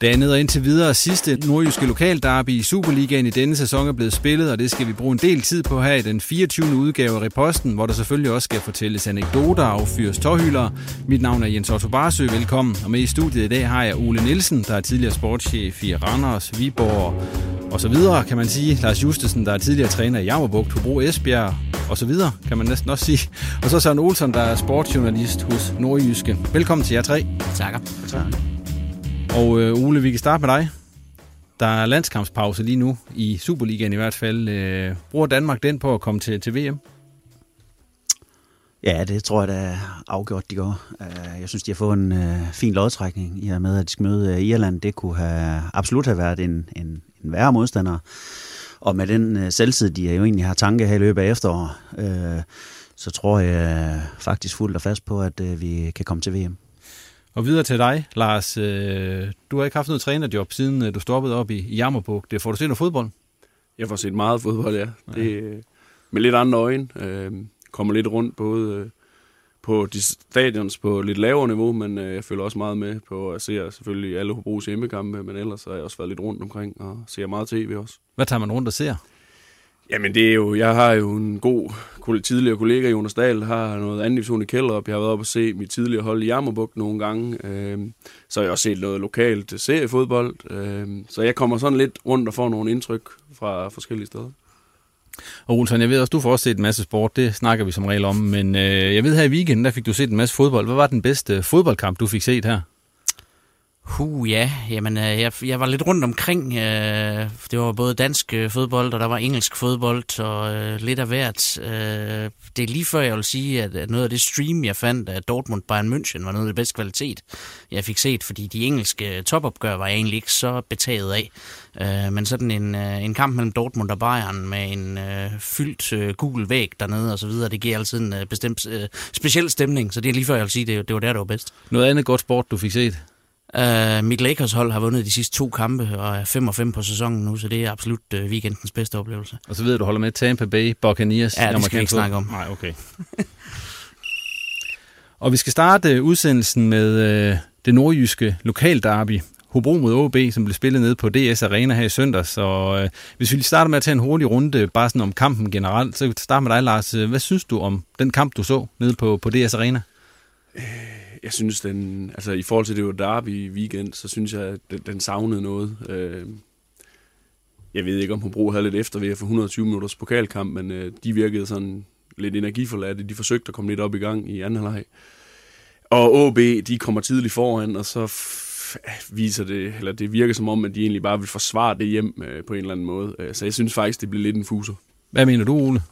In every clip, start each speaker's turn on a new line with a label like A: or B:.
A: Det andet og indtil videre sidste nordjyske lokalderby i Superligaen i denne sæson er blevet spillet, og det skal vi bruge en del tid på her i den 24. udgave af Reposten, hvor der selvfølgelig også skal fortælles anekdoter og fyres tårhylder. Mit navn er Jens Otto Barsø, velkommen. Og med i studiet i dag har jeg Ole Nielsen, der er tidligere sportschef i Randers, Viborg og så videre, kan man sige. Lars Justesen, der er tidligere træner i Jammerbugt, Hobro Esbjerg og så videre, kan man næsten også sige. Og så Søren Olsen, der er sportsjournalist hos Nordjyske. Velkommen til jer tre.
B: Takker. Tak.
A: Og øh, Ole, vi kan starte med dig. Der er landskampspause lige nu, i Superligaen i hvert fald. Øh, bruger Danmark den på at komme til, til VM?
B: Ja, det tror jeg da er afgjort, de går. Øh, jeg synes, de har fået en øh, fin lodtrækning i og med, at de skal møde øh, Irland. Det kunne have, absolut have været en, en, en værre modstander. Og med den øh, selvtid, de jo egentlig har tanke her i løbet af efteråret, øh, så tror jeg øh, faktisk fuldt og fast på, at øh, vi kan komme til VM.
A: Og videre til dig, Lars. Øh, du har ikke haft noget trænerjob, siden øh, du stoppede op i Jammerburg. Det får du set noget fodbold?
C: Jeg får set meget fodbold, ja. Det, øh, med lidt andre øjne. Øh, kommer lidt rundt både øh, på de stadions på lidt lavere niveau, men øh, jeg følger også meget med på at se selvfølgelig alle Hobros hjemmekampe, men ellers har jeg også været lidt rundt omkring og ser meget tv også.
A: Hvad tager man rundt og ser?
C: Jamen det er jo, jeg har jo en god tidligere kollega, Jonas Dahl, har noget anden division i Kælderup. Jeg har været oppe og se mit tidligere hold i Jammerbugt nogle gange. Øhm, så har jeg også set noget lokalt seriefodbold. Øhm, så jeg kommer sådan lidt rundt og får nogle indtryk fra forskellige steder.
A: Og Olsen, jeg ved også, du får også set en masse sport. Det snakker vi som regel om. Men øh, jeg ved her i weekenden, der fik du set en masse fodbold. Hvad var den bedste fodboldkamp, du fik set her?
D: Huh, ja. Jamen, øh, jeg, jeg var lidt rundt omkring. Øh, det var både dansk øh, fodbold, og der var engelsk fodbold, og lidt af hvert. Det er lige før, jeg vil sige, at, noget af det stream, jeg fandt af Dortmund Bayern München, var noget af det bedste kvalitet, jeg fik set, fordi de engelske topopgør var jeg egentlig ikke så betaget af. Men sådan en, en kamp mellem Dortmund og Bayern med en fyldt gul væg dernede og så videre, det giver altid en bestemt speciel stemning, så det er lige før, jeg vil sige, det, det var der, det var bedst.
A: Noget andet godt sport, du fik set?
D: Uh, mit Lakers hold har vundet de sidste to kampe og er 5 og 5 på sæsonen nu, så det er absolut uh, weekendens bedste oplevelse.
A: Og så ved du, holder med Tampa Bay Buccaneers.
D: Ja, det skal vi ikke snakke om.
A: Nej, okay. og vi skal starte udsendelsen med uh, det nordjyske lokalderby. Hobro mod OB, som blev spillet ned på DS Arena her i søndag. Så uh, hvis vi starter med at tage en hurtig runde, bare sådan om kampen generelt, så starte med dig, Lars. Hvad synes du om den kamp, du så nede på, på DS Arena?
C: Jeg synes, den, altså i forhold til det var derby weekend, så synes jeg, at den, den savnede noget. Øh, jeg ved ikke, om Hobro havde lidt efter ved at få 120 minutters pokalkamp, men øh, de virkede sådan lidt energiforladte. De forsøgte at komme lidt op i gang i anden halvleg. Og OB, de kommer tidligt foran, og så viser det, eller det virker som om, at de egentlig bare vil forsvare det hjem øh, på en eller anden måde. Øh, så jeg synes faktisk, det bliver lidt en fuser.
A: Hvad mener du, Ole?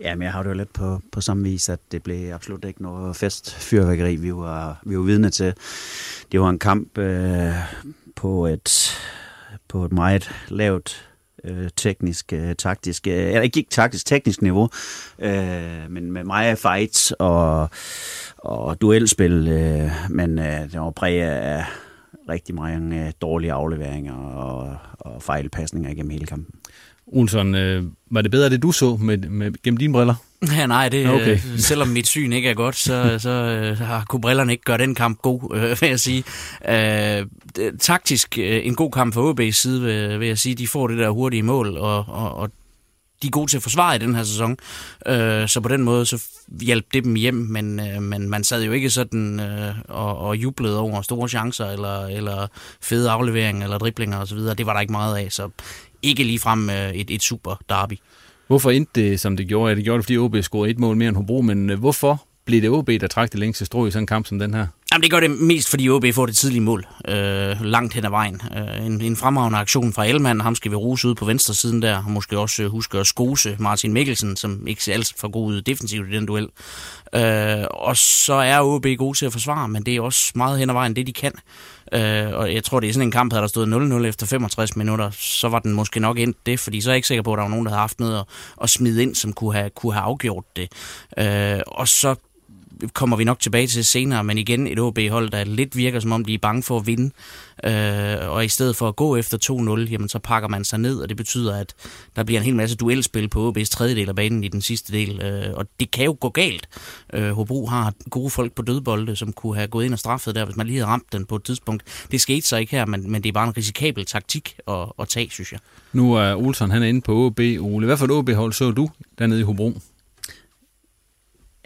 B: Ja, men jeg har det jo lidt på, på samme vis, at det blev absolut ikke noget festfyrværkeri, vi var, vi var vidne til. Det var en kamp øh, på, et, på et meget lavt øh, teknisk, øh, taktisk, øh, eller ikke taktisk, teknisk niveau, øh, men med meget fights og, og duelspil, øh, men øh, det var præget af rigtig mange øh, dårlige afleveringer og, og fejlpasninger igennem hele kampen.
A: Olsson, øh, var det bedre det, du så med, med, gennem dine briller?
D: Ja, nej, det, okay. øh, selvom mit syn ikke er godt, så, så øh, har, kunne brillerne ikke gøre den kamp god, øh, vil jeg sige. Øh, taktisk øh, en god kamp for OB's side, vil, vil jeg sige. De får det der hurtige mål, og, og, og de er gode til at forsvare i den her sæson. Øh, så på den måde, så hjalp det dem hjem, men, øh, men man sad jo ikke sådan øh, og, og jublede over store chancer, eller, eller fede afleveringer, eller driblinger osv. Det var der ikke meget af, så ikke ligefrem øh, et, et super derby.
A: Hvorfor endte det, som det gjorde? Ja, det gjorde det, fordi OB scorede et mål mere end Hobro, men øh, hvorfor blev det OB, der trak det længste strå i sådan en kamp som den her?
D: Jamen, det gør det mest, fordi OB får det tidlige mål øh, langt hen ad vejen. Øh, en, en fremragende aktion fra Elman, ham skal vi ruse ud på venstre siden der, og måske også øh, huske at skose Martin Mikkelsen, som ikke ser alt for god ud defensivt i den duel. Øh, og så er OB god til at forsvare, men det er også meget hen ad vejen det, de kan. Øh, og jeg tror, det er sådan en kamp, havde der stået 0-0 efter 65 minutter, så var den måske nok endt det, fordi så er jeg ikke sikker på, at der var nogen, der havde haft noget at, at smide ind, som kunne have, kunne have afgjort det. Øh, og så kommer vi nok tilbage til senere, men igen et OB-hold, der lidt virker som om, de er bange for at vinde. Øh, og i stedet for at gå efter 2-0, jamen så pakker man sig ned, og det betyder, at der bliver en hel masse duelspil på OB's tredjedel af banen i den sidste del. Øh, og det kan jo gå galt. Øh, Hobro har gode folk på dødbolde, som kunne have gået ind og straffet der, hvis man lige havde ramt den på et tidspunkt. Det skete så ikke her, men, men det er bare en risikabel taktik at, at tage, synes jeg.
A: Nu er Olsen han er inde på OB. Ole, hvad for et OB-hold så du dernede i Hobro?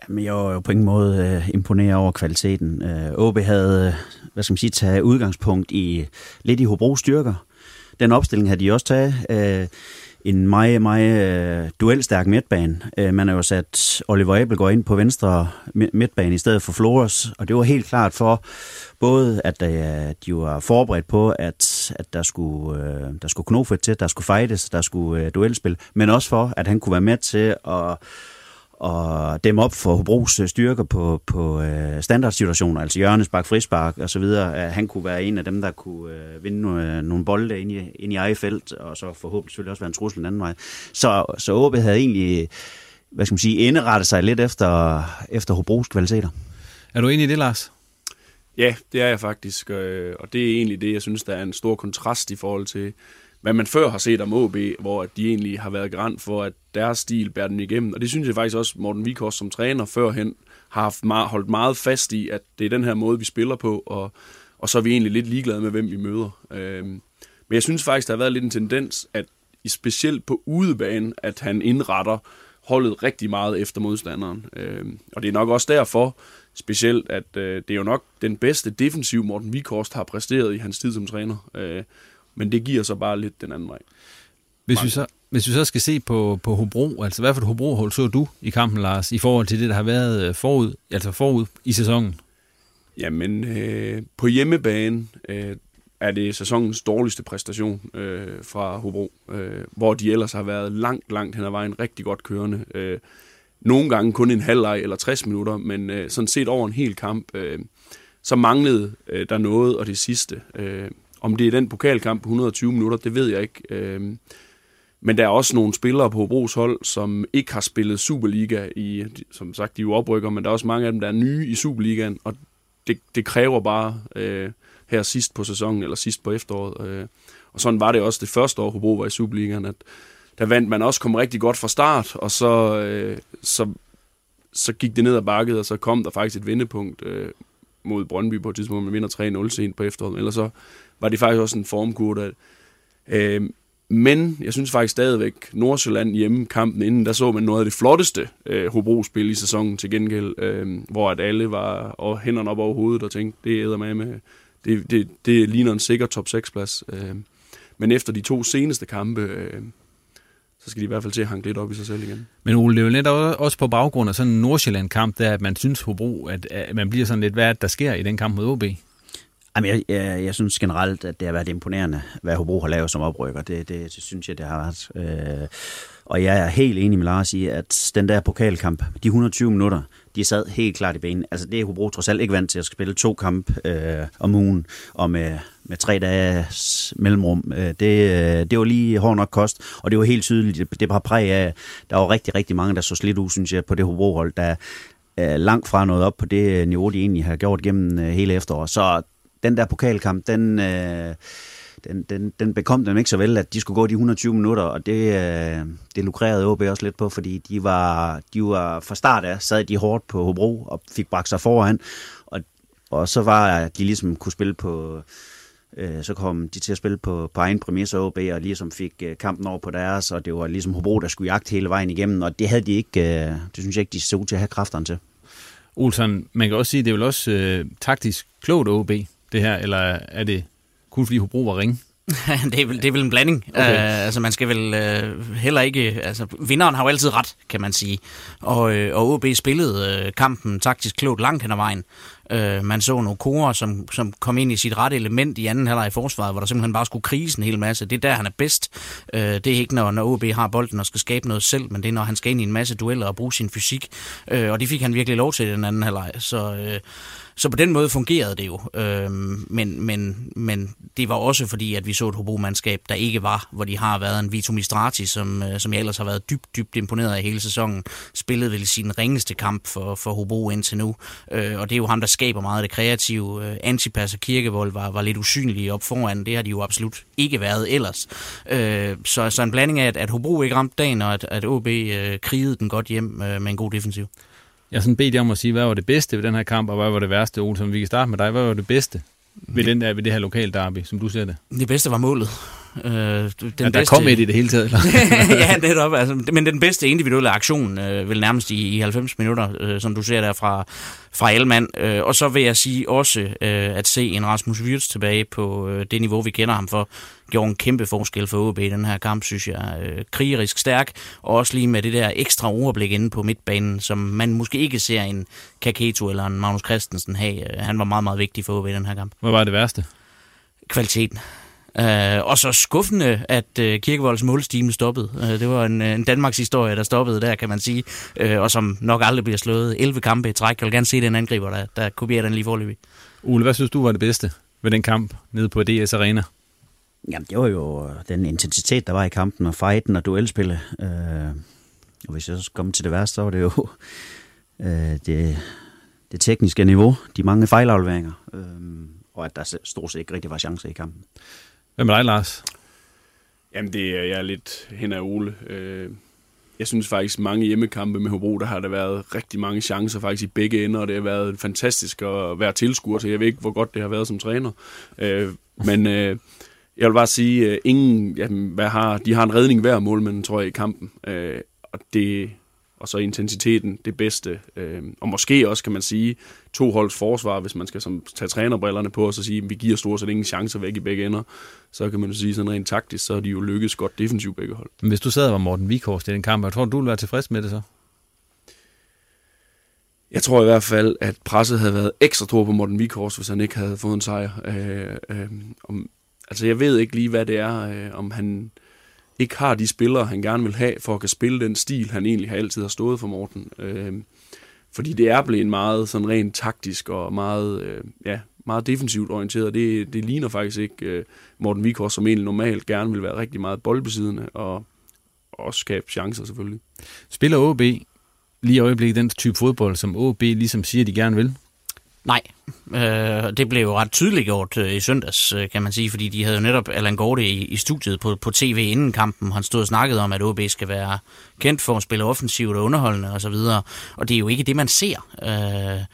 B: Men jeg var jo på ingen måde øh, imponeret over kvaliteten. Øh, OB havde, øh, hvad skal man sige, taget udgangspunkt i lidt i Hobro styrker. Den opstilling havde de også taget. Øh, en meget, meget øh, duelstærk midtbane. Øh, man har jo sat Oliver Abelgaard ind på venstre midtbane i stedet for Flores, og det var helt klart for både, at øh, de var forberedt på, at, at der skulle, øh, der skulle knofet til, der skulle fightes, der skulle øh, duelspil, men også for, at han kunne være med til at og dem op for Hobros øh, styrker på, på øh, standardsituationer, altså hjørnespark, frispark og så videre. Han kunne være en af dem, der kunne øh, vinde nogle, nogle bolde ind i, ind i eget felt, og så forhåbentlig selvfølgelig også være en trussel den anden vej. Så, så OB havde egentlig, hvad skal man sige, indrettet sig lidt efter, efter Hobros kvaliteter.
A: Er du enig i det, Lars?
C: Ja, det er jeg faktisk, og det er egentlig det, jeg synes, der er en stor kontrast i forhold til hvad man før har set om OB, hvor de egentlig har været garant for, at deres stil bærer den igennem. Og det synes jeg faktisk også, Morten Vikors som træner førhen har haft meget, holdt meget fast i, at det er den her måde, vi spiller på, og, og så er vi egentlig lidt ligeglade med, hvem vi møder. Øhm, men jeg synes faktisk, der har været lidt en tendens, at specielt på udebane, at han indretter holdet rigtig meget efter modstanderen. Øhm, og det er nok også derfor, specielt, at øh, det er jo nok den bedste defensiv, Morten Vikorst har præsteret i hans tid som træner. Øh, men det giver så bare lidt den anden vej.
A: Hvis vi så, hvis vi så skal se på, på Hobro, altså hvad for et Hobro-hold så du i kampen, Lars, i forhold til det, der har været øh, forud, altså forud i sæsonen?
C: Jamen, øh, på hjemmebane øh, er det sæsonens dårligste præstation øh, fra Hobro, øh, hvor de ellers har været langt, langt hen ad vejen rigtig godt kørende. Øh, nogle gange kun en halvleg eller 60 minutter, men øh, sådan set over en hel kamp, øh, så manglede øh, der noget, og det sidste. Øh, om det er den pokalkamp på 120 minutter, det ved jeg ikke. Øh, men der er også nogle spillere på Hobros hold, som ikke har spillet Superliga i, som sagt, de er jo oprykker, men der er også mange af dem, der er nye i Superligaen, og det, det kræver bare øh, her sidst på sæsonen, eller sidst på efteråret. Øh, og sådan var det også det første år, Hobro var i Superligaen, at der vandt man også kom rigtig godt fra start, og så, øh, så, så gik det ned ad bakket, og så kom der faktisk et vendepunkt øh, mod Brøndby på et tidspunkt, man vinder 3-0 sent på efteråret, eller så var det faktisk også en formkurve. Øh, men jeg synes faktisk stadigvæk, Nordsjælland hjemme kampen inden, der så man noget af det flotteste øh, Hobro-spil i sæsonen til gengæld, øh, hvor at alle var og hænderne op over hovedet og tænkte, det æder med med, det, det, det ligner en sikker top 6-plads. Øh, men efter de to seneste kampe, øh, så skal de i hvert fald til at hanke lidt op i sig selv igen.
A: Men Ole, det er jo lidt også på baggrund af sådan en Nordsjælland-kamp, der at man synes Hobro, at, at man bliver sådan lidt, hvad der sker i den kamp mod OB?
B: Jamen, jeg, jeg, jeg synes generelt, at det har været imponerende, hvad Hobro har lavet som oprykker. Det, det, det synes jeg, det har været. Øh, og jeg er helt enig med Lars i, at den der pokalkamp, de 120 minutter, de sad helt klart i benen. Altså det er Hobro trods alt ikke vant til at spille to kamp øh, om ugen, og med, med tre dages mellemrum. Øh, det, øh, det var lige hård nok kost, og det var helt tydeligt, det var præg af, der var rigtig, rigtig mange, der så slidt ud, synes jeg, på det Hobro-hold, der øh, langt fra noget op på det niveau, de egentlig har gjort gennem øh, hele efteråret. Så den der pokalkamp, den... Øh, den, den, den bekom dem ikke så vel, at de skulle gå de 120 minutter, og det, øh, det lukrerede OB også lidt på, fordi de var, de var fra start af, sad de hårdt på Hobro og fik bragt sig foran, og, og så var de ligesom kunne spille på, øh, så kom de til at spille på, på egen præmis OB, og ligesom fik øh, kampen over på deres, og det var ligesom Hobro, der skulle jagte hele vejen igennem, og det havde de ikke, øh, det synes jeg ikke, de så ud til at have kræfterne til.
A: Olsen, man kan også sige, at det er vel også øh, taktisk klogt OB, det her, eller er det kun fordi Hobro var ringe?
D: det, er vel, det er vel en blanding. Okay. Uh, altså man skal vel uh, heller ikke... Altså vinderen har jo altid ret, kan man sige. Og, uh, og OB spillede uh, kampen taktisk klogt langt hen ad vejen. Uh, man så nogle korer, som, som kom ind i sit rette element i anden halvleg i forsvaret, hvor der simpelthen bare skulle kriges en hel masse. Det er der, han er bedst. Uh, det er ikke, når, når OB har bolden og skal skabe noget selv, men det er, når han skal ind i en masse dueller og bruge sin fysik. Uh, og det fik han virkelig lov til i den anden halvleg. Så... Uh, så på den måde fungerede det jo. Øh, men, men, men det var også fordi, at vi så et hobomandskab, der ikke var, hvor de har været en Vito Mistrati, som, øh, som jeg ellers har været dybt, dybt imponeret af hele sæsonen. Spillede vel sin ringeste kamp for, for Hobo indtil nu. Øh, og det er jo ham, der skaber meget af det kreative. Øh, Antipas og Kirkevold var, var lidt usynlige op foran. Det har de jo absolut ikke været ellers. Øh, så, så en blanding af, at, at Hobro ikke ramte dagen, og at, at OB øh, krigede den godt hjem øh, med en god defensiv.
A: Jeg sådan bedt jer om at sige, hvad var det bedste ved den her kamp, og hvad var det værste, Ole, som vi kan starte med dig. Hvad var det bedste ved, den der, ved det her lokale derby, som du ser det?
D: Det bedste var målet.
A: Øh, den ja, der bedste... kom et i det hele taget, eller?
D: ja, netop. Altså, men den bedste individuelle aktion, øh, vil nærmest i, i 90 minutter, øh, som du ser der fra, fra Elman. Øh, og så vil jeg sige også, øh, at se en Rasmus Wirtz tilbage på øh, det niveau, vi kender ham for, gjorde en kæmpe forskel for OB i den her kamp, synes jeg. Øh, krigerisk stærk, og også lige med det der ekstra overblik inde på midtbanen, som man måske ikke ser en Kaketo eller en Magnus Christensen have. Han var meget, meget vigtig for OB i den her kamp.
A: Hvad var det værste?
D: Kvaliteten. Uh, og så skuffende, at uh, Kirkevolds målstime stoppede. Uh, det var en, en Danmarks historie, der stoppede der, kan man sige, uh, og som nok aldrig bliver slået. 11 kampe i træk. Jeg vil gerne se den angriber, der, der kopierer den lige forløbig.
A: Ole, hvad synes du var det bedste ved den kamp nede på DS Arena?
B: Jamen, det var jo den intensitet, der var i kampen, og fighten og duelspillet. Uh, og hvis jeg så kommer til det værste, så var det jo uh, det, det tekniske niveau, de mange fejlafleveringer, uh, og at der stort set ikke rigtig var chancer i kampen.
A: Hvad med dig, Lars?
C: Jamen, det er jeg er lidt hen af Ole. Øh, jeg synes faktisk, mange hjemmekampe med Hobro, der har der været rigtig mange chancer faktisk i begge ender, og det har været fantastisk at være tilskuer til. Jeg ved ikke, hvor godt det har været som træner. Øh, men øh, jeg vil bare sige, ingen, jamen, hvad har, de har en redning hver målmand, tror jeg, i kampen. Og det, og så intensiteten det bedste. Øh, og måske også, kan man sige, to holds forsvar, hvis man skal som, tage trænerbrillerne på og så sige, at vi giver stort set ingen chancer væk i begge ender, så kan man jo sige sådan rent taktisk, så er de jo lykkes godt defensivt begge hold.
A: Men hvis du sad og var Morten Vikhorst i den kamp, jeg tror du ville være tilfreds med det så?
C: Jeg tror i hvert fald, at presset havde været ekstra stor på Morten Vikhorst, hvis han ikke havde fået en sejr. Øh, øh, om, altså jeg ved ikke lige, hvad det er, øh, om han ikke har de spillere, han gerne vil have, for at kan spille den stil, han egentlig har altid har stået for Morten. Øh, fordi det er blevet meget sådan rent taktisk og meget, øh, ja, meget defensivt orienteret. Det, det ligner faktisk ikke øh, Morten Vikors, som egentlig normalt gerne vil være rigtig meget boldbesiddende og også skabe chancer selvfølgelig.
A: Spiller OB lige i øjeblikket den type fodbold, som OB ligesom siger, de gerne vil?
D: Nej, øh, det blev jo ret tydeligt gjort øh, i søndags, øh, kan man sige, fordi de havde jo netop Allan Gorte i, i studiet på, på tv inden kampen. Han stod og snakkede om, at OB skal være kendt for at spille offensivt og underholdende osv., og, og det er jo ikke det, man ser. Øh,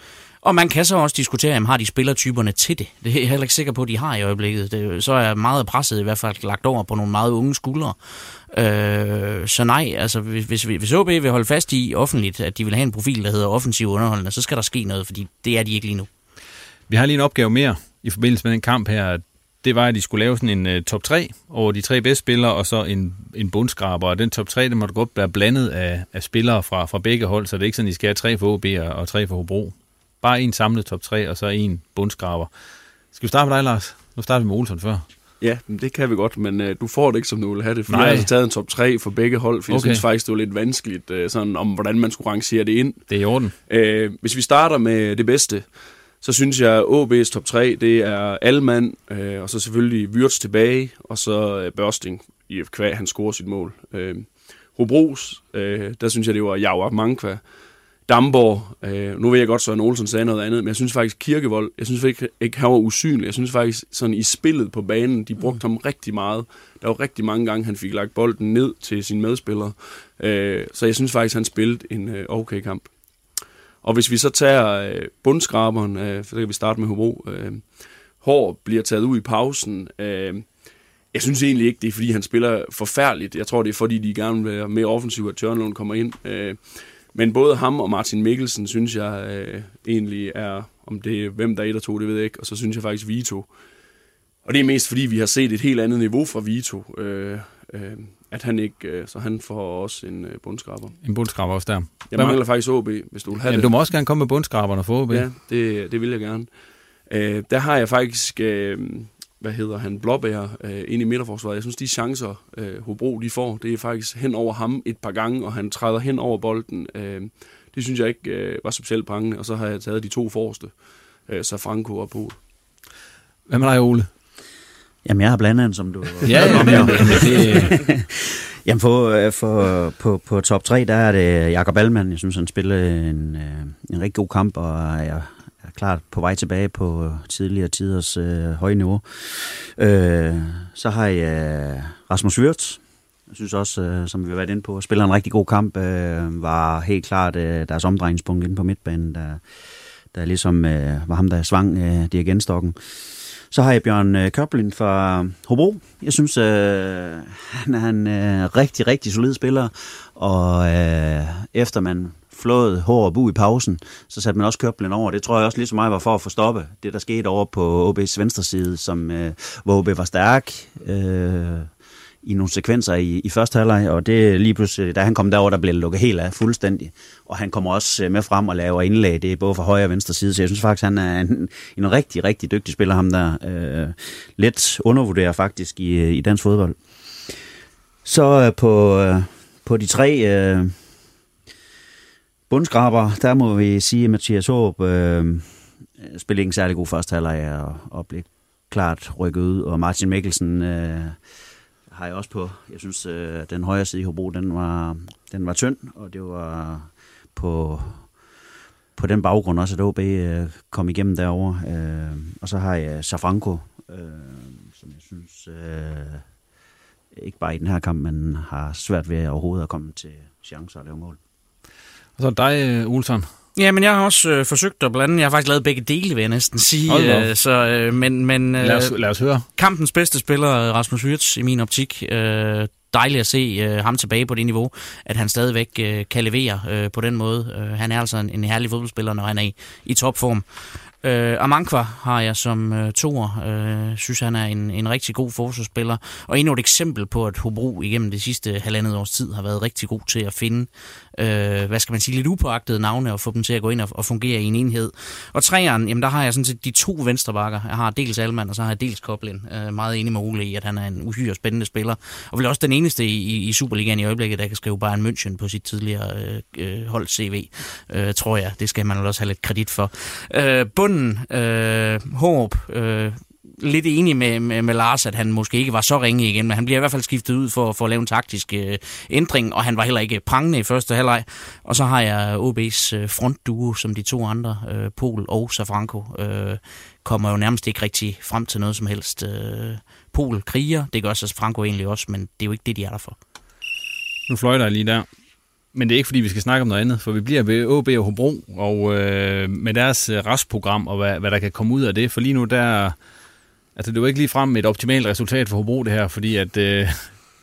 D: og man kan så også diskutere, om har de spillertyperne til det. Det er jeg heller ikke sikker på, at de har i øjeblikket. Det, så er meget presset i hvert fald lagt over på nogle meget unge skuldre. Øh, så nej, altså hvis, hvis, hvis OB vil holde fast i offentligt, at de vil have en profil, der hedder offensiv underholdende, så skal der ske noget, fordi det er de ikke lige nu.
A: Vi har lige en opgave mere i forbindelse med den kamp her. Det var, at de skulle lave sådan en uh, top 3 over de tre bedste spillere, og så en, en bundskraber. Og den top 3, det måtte godt være blandet af, af spillere fra, fra begge hold, så det er ikke sådan, at de skal have tre for OB og, og tre for Hobro. Bare en samlet top 3, og så en bundskraber. Skal vi starte med dig, Lars? Nu starter vi med Olsen før.
C: Ja, det kan vi godt, men uh, du får det ikke, som du vil have det. For Nej. jeg har altså taget en top 3 for begge hold, for okay. jeg synes faktisk, det var lidt vanskeligt, uh, sådan, om hvordan man skulle rangere det ind.
A: Det er i orden.
C: Uh, hvis vi starter med det bedste, Så synes jeg, at OB's top 3, det er Alman, øh, og så selvfølgelig Wirtz tilbage, og så øh, Børsting, i kvæg, han scorer sit mål. Øh, Hobros, øh, der synes jeg, det var Jauer Mankva. Damborg, øh, nu ved jeg godt, Søren Olsen sagde noget andet, men jeg synes faktisk Kirkevold, jeg synes ikke, ikke han var usynlig. Jeg synes faktisk, sådan i spillet på banen, de brugte ham rigtig meget. Der var rigtig mange gange, han fik lagt bolden ned til sine medspillere. Øh, så jeg synes faktisk, han spillede en øh, okay kamp. Og hvis vi så tager øh, bundskraberen, øh, så kan vi starte med Hobro. Øh, Hår bliver taget ud i pausen. Øh, jeg synes egentlig ikke, det er fordi, han spiller forfærdeligt. Jeg tror, det er fordi, de gerne vil være mere offensive, at Tørnlund kommer ind. Øh, men både ham og Martin Mikkelsen, synes jeg øh, egentlig er, om det er hvem der er et og to, det ved jeg ikke. Og så synes jeg faktisk Vito. Og det er mest fordi, vi har set et helt andet niveau fra Vito. Øh, øh, at han ikke, øh, så han får også en øh, bundskraber.
A: En bundskraber også der.
C: Jeg mangler faktisk OB, hvis du vil have
A: Jamen,
C: det.
A: du må også gerne komme med bundskraberne for OB.
C: Ja, det, det vil jeg gerne. Øh, der har jeg faktisk, øh, hvad hedder han, Blåbær øh, ind i midterforsvaret. Jeg synes, de chancer, øh, Hobro de får, det er faktisk hen over ham et par gange, og han træder hen over bolden. Øh, det synes jeg ikke øh, var specielt prangende, og så har jeg taget de to forreste, øh, så Franco og Poul.
A: Hvad med dig, Ole?
B: Jamen, jeg har blandet den, som du...
A: Ja, jamen, jamen, det,
B: Jamen, på, øh, for, på, på top 3, der er det Jakob Allmann. Jeg synes, han spiller en, øh, en rigtig god kamp, og jeg er klart på vej tilbage på tidligere tiders øh, høje niveau. Øh, så har jeg Rasmus Wirtz. Jeg synes også, øh, som vi har været inde på, spiller en rigtig god kamp. Øh, var helt klart øh, deres omdrejningspunkt inde på midtbanen, der, der ligesom øh, var ham, der svang øh, dirigentstokken. Så har jeg Bjørn øh, Køblin fra øh, Hobro. Jeg synes, øh, han er en øh, rigtig, rigtig solid spiller, og øh, efter man flået hår og bu i pausen, så satte man også Køblin over. Det tror jeg også lige så meget var for at få stoppe det, der skete over på OB's venstre side, som, øh, hvor OB var stærk. Øh, i nogle sekvenser i, i første halvleg, og det lige pludselig, da han kom derover, der blev lukket helt af fuldstændig. Og han kommer også øh, med frem og laver indlæg, det er både fra højre og venstre side, så jeg synes faktisk, han er en, en rigtig, rigtig dygtig spiller, ham der. Øh, lidt undervurderet faktisk i, øh, i dansk fodbold. Så øh, på, øh, på de tre øh, bundskraber, der må vi sige, at Mathias Håb øh, spillede ikke en særlig god første halvleg og, og blev klart rykket ud, og Martin Mikkelsen øh, har jeg også på. Jeg synes, øh, den højre side i Hobro, den var, den var tynd, og det var på, på den baggrund også, at OB øh, kom igennem derover. Øh, og så har jeg Safranco, øh, som jeg synes, øh, ikke bare i den her kamp, men har svært ved overhovedet at komme til chancer og lave mål.
A: Og så dig, øh, Olsson.
D: Ja, men jeg har også øh, forsøgt at blande. Jeg har faktisk lavet begge dele, vil jeg næsten sige. Øh, så, øh, men, men, øh,
A: lad, os, lad os høre.
D: Kampens bedste spiller, Rasmus Wirtz, i min optik. Øh, dejligt at se øh, ham tilbage på det niveau, at han stadigvæk øh, kan levere øh, på den måde. Øh, han er altså en, en herlig fodboldspiller, når han er i, i topform. Øh, Amankwa har jeg som øh, toer. Øh, synes, han er en, en rigtig god forsvarsspiller. Og endnu et eksempel på, at Hobro igennem det sidste halvandet års tid har været rigtig god til at finde, øh, hvad skal man sige, lidt upåagtede navne og få dem til at gå ind og, og fungere i en enhed. Og træeren, jamen der har jeg sådan set de to venstrebakker. Jeg har dels Alman, og så har jeg dels Koblin. Øh, meget enig med Ole i, at han er en uhyre spændende spiller. Og vel også den eneste i, i, i Superligaen i øjeblikket, der kan skrive Bayern München på sit tidligere øh, øh hold CV, øh, tror jeg. Det skal man også have lidt kredit for. Øh, bunden, øh, Håb, øh, lidt enig med, med, med Lars, at han måske ikke var så ringe igen, men han bliver i hvert fald skiftet ud for, for at lave en taktisk øh, ændring, og han var heller ikke prangende i første halvleg. Og så har jeg OB's øh, frontduo, som de to andre, øh, Pol og Safranco, øh, kommer jo nærmest ikke rigtig frem til noget som helst. Øh, Pol kriger, det gør Safranco egentlig også, men det er jo ikke det, de er der for.
A: Nu fløjter jeg lige der. Men det er ikke, fordi vi skal snakke om noget andet, for vi bliver ved OB og Hobro, og øh, med deres øh, restprogram, og hvad, hvad der kan komme ud af det. For lige nu, der, altså det var ikke lige frem et optimalt resultat for Hobro det her, fordi at øh,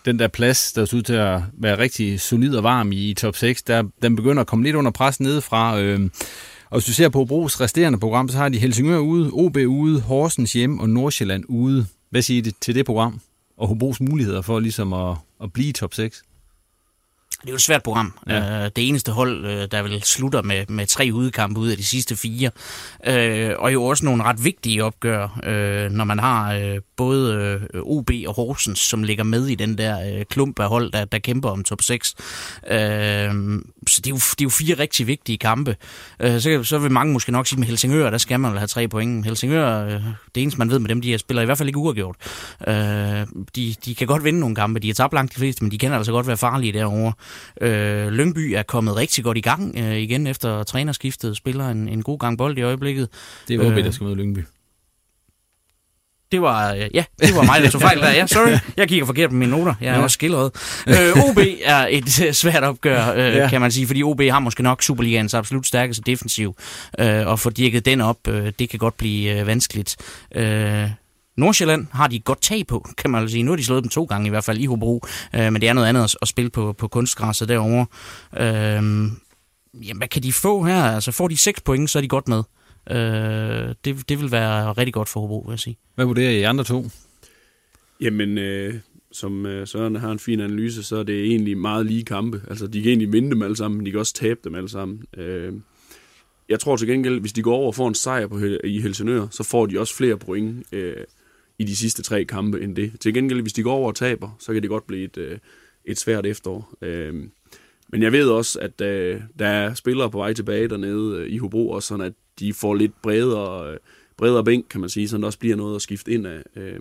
A: den der plads, der ser ud til at være rigtig solid og varm i, i top 6, der, den begynder at komme lidt under pres nedefra. Øh, og hvis du ser på Hobros resterende program, så har de Helsingør ude, OB ude, Horsens hjem og Nordsjælland ude. Hvad siger I til det program? Og Hobros muligheder for ligesom at, at blive top 6?
D: Det er jo et svært program. Ja. Øh, det eneste hold, øh, der vil slutter med, med tre udkampe ud af de sidste fire. Øh, og jo også nogle ret vigtige opgør, øh, når man har øh, både øh, OB og Horsens, som ligger med i den der øh, klump af hold, der, der kæmper om top 6. Øh, så det er, jo, det er jo fire rigtig vigtige kampe. Øh, så, så vil mange måske nok sige, med Helsingør, der skal man vel have tre point. Helsingør, øh, det eneste man ved med dem, de spiller i hvert fald ikke uafgjort. Øh, de, de kan godt vinde nogle kampe. De har tabt langt de fleste, men de kan altså godt være farlige derovre. Øh, Lyngby er kommet rigtig godt i gang øh, igen efter trænerskiftet. Spiller en, en god gang bold i øjeblikket.
A: Det er OB, øh, der skal møde Lyngby.
D: Det var, øh, ja, det var mig, der tog fejl der. Ja, sorry. Jeg kigger forkert på mine noter. Jeg er ja. også skildret. Øh, OB er et øh, svært opgør, øh, ja. kan man sige, fordi OB har måske nok Superligans absolut stærkeste defensiv. Øh, og få dirket den op, øh, det kan godt blive øh, vanskeligt. Øh, Nordsjælland har de et godt tag på, kan man sige. Nu har de slået dem to gange i hvert fald i Hobro, øh, men det er noget andet at, spille på, på kunstgræsset derovre. Øh, jamen, hvad kan de få her? Altså får de 6 point, så er de godt med. Øh, det, det vil være rigtig godt for Hobro, vil jeg sige.
A: Hvad vurderer I andre to?
C: Jamen, øh, som øh, Søren har en fin analyse, så er det egentlig meget lige kampe. Altså, de kan egentlig vinde dem alle sammen, de kan også tabe dem alle sammen. Øh, jeg tror til gengæld, hvis de går over og får en sejr på, i Helsingør, så får de også flere point øh, i de sidste tre kampe end det. Til gengæld, hvis de går over og taber, så kan det godt blive et, øh, et svært efterår. Øh, men jeg ved også, at øh, der er spillere på vej tilbage dernede øh, i Hobro, og sådan at de får lidt bredere, bredere bænk, kan man sige, så der også bliver noget at skifte ind af. Øh,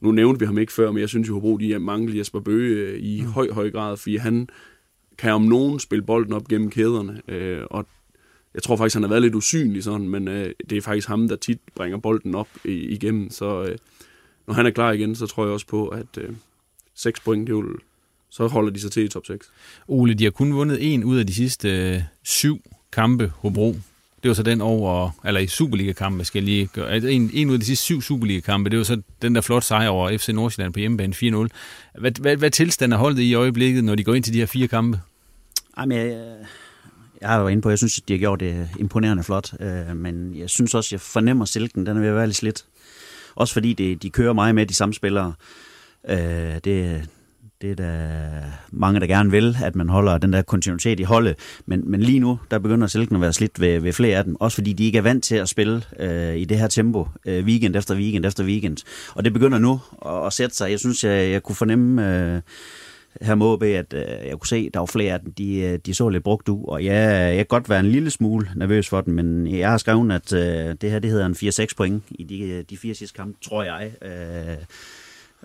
C: nu nævnte vi ham ikke før, men jeg synes, at Hobro de mangler Jesper Bøge i mm. høj, høj grad, fordi han kan om nogen spille bolden op gennem kæderne, og jeg tror faktisk, han har været lidt usynlig sådan, men øh, det er faktisk ham, der tit bringer bolden op igennem, så øh, når han er klar igen, så tror jeg også på, at øh, 6 point, det vil, så holder de sig til i top 6.
A: Ole, de har kun vundet en ud af de sidste øh, syv kampe, Hobro. Det var så den over, eller i Superliga-kampe, skal jeg lige gøre. Altså en, en ud af de sidste syv Superliga-kampe, det var så den der flot sejr over FC Nordsjælland på hjemmebane 4-0. Hvad, hvad, hvad tilstand er holdet i øjeblikket, når de går ind til de her fire kampe?
B: Jamen, jeg, jeg er jo inde på, jeg synes, at de har gjort det imponerende flot, øh, men jeg synes også, jeg fornemmer silken, den er ved at være lidt slidt. Også fordi det, de kører meget med de samme spillere. Øh, det, det er der mange, der gerne vil, at man holder den der kontinuitet i holdet. Men, men lige nu, der begynder Silken at være slidt ved, ved flere af dem. Også fordi de ikke er vant til at spille øh, i det her tempo, øh, weekend efter weekend efter weekend. Og det begynder nu at, at sætte sig. Jeg synes, jeg, jeg kunne fornemme... Øh, her må at øh, jeg kunne se, at der var flere af dem, de, øh, de så lidt brugt ud, og ja, jeg kan godt være en lille smule nervøs for den, men jeg har skrevet, at øh, det her det hedder en 4-6 point i de, øh, de fire sidste kampe, tror jeg. Øh,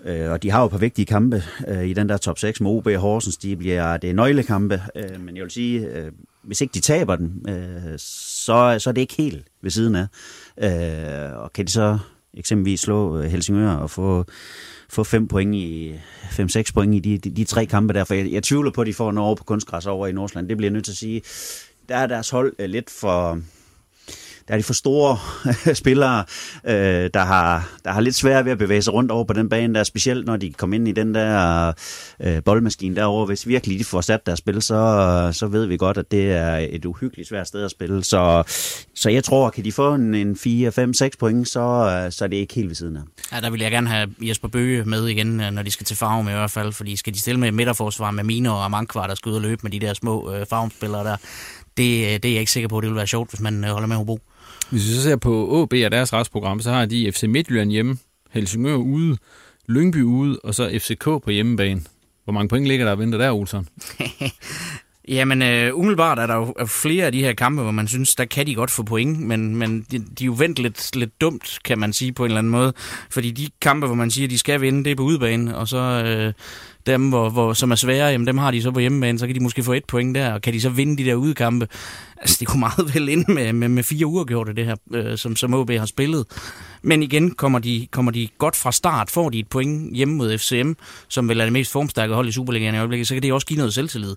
B: øh, og de har jo på vigtige kampe øh, i den der top 6 med OB og Horsens, de bliver, det er nøglekampe, øh, men jeg vil sige, øh, hvis ikke de taber den, øh, så, så er det ikke helt ved siden af. Øh, og kan de så eksempelvis slå øh, Helsingør og få få fem point i, fem, seks point i de, de, de tre kampe der, for jeg, jeg tvivler på, at de får noget over på kunstgræs over i Nordsjælland. Det bliver jeg nødt til at sige. Der er deres hold øh, lidt for, der er de for store spillere, øh, der, har, der har lidt svært ved at bevæge sig rundt over på den bane der, specielt når de kommer ind i den der øh, boldmaskine derovre. Hvis virkelig de får sat deres spil, så, så ved vi godt, at det er et uhyggeligt svært sted at spille. Så, så jeg tror, kan de få en, en 4, 5, 6 point, så, øh, så er det ikke helt ved siden af.
D: Ja, der vil jeg gerne have Jesper Bøge med igen, øh, når de skal til farve med i hvert fald, fordi skal de stille med midterforsvar med Mine og Amankvar, der skal ud og løbe med de der små øh, farvespillere der, det, øh, det er jeg ikke sikker på, det vil være sjovt, hvis man øh, holder med Hobro.
A: Hvis vi så ser på AB og deres retsprogram, så har de FC Midtjylland hjemme, Helsingør ude, Lyngby ude, og så FCK på hjemmebane. Hvor mange point ligger der og venter der, Olsen?
D: Jamen, øh, umiddelbart er der jo flere af de her kampe, hvor man synes, der kan de godt få point, men, men de, de er jo vendt lidt, lidt dumt, kan man sige på en eller anden måde. Fordi de kampe, hvor man siger, de skal vinde, det er på udebane, og så øh, dem, hvor, hvor, som er svære, jamen dem har de så på hjemmebane, så kan de måske få et point der, og kan de så vinde de der udkampe. Altså, det kunne meget vel ind med, med, med fire uger gjort det her, øh, som, som OB har spillet. Men igen, kommer de, kommer de godt fra start, får de et point hjemme mod FCM, som vel er det mest formstærke hold i Superligaen i øjeblikket, så kan det også give noget selvtillid.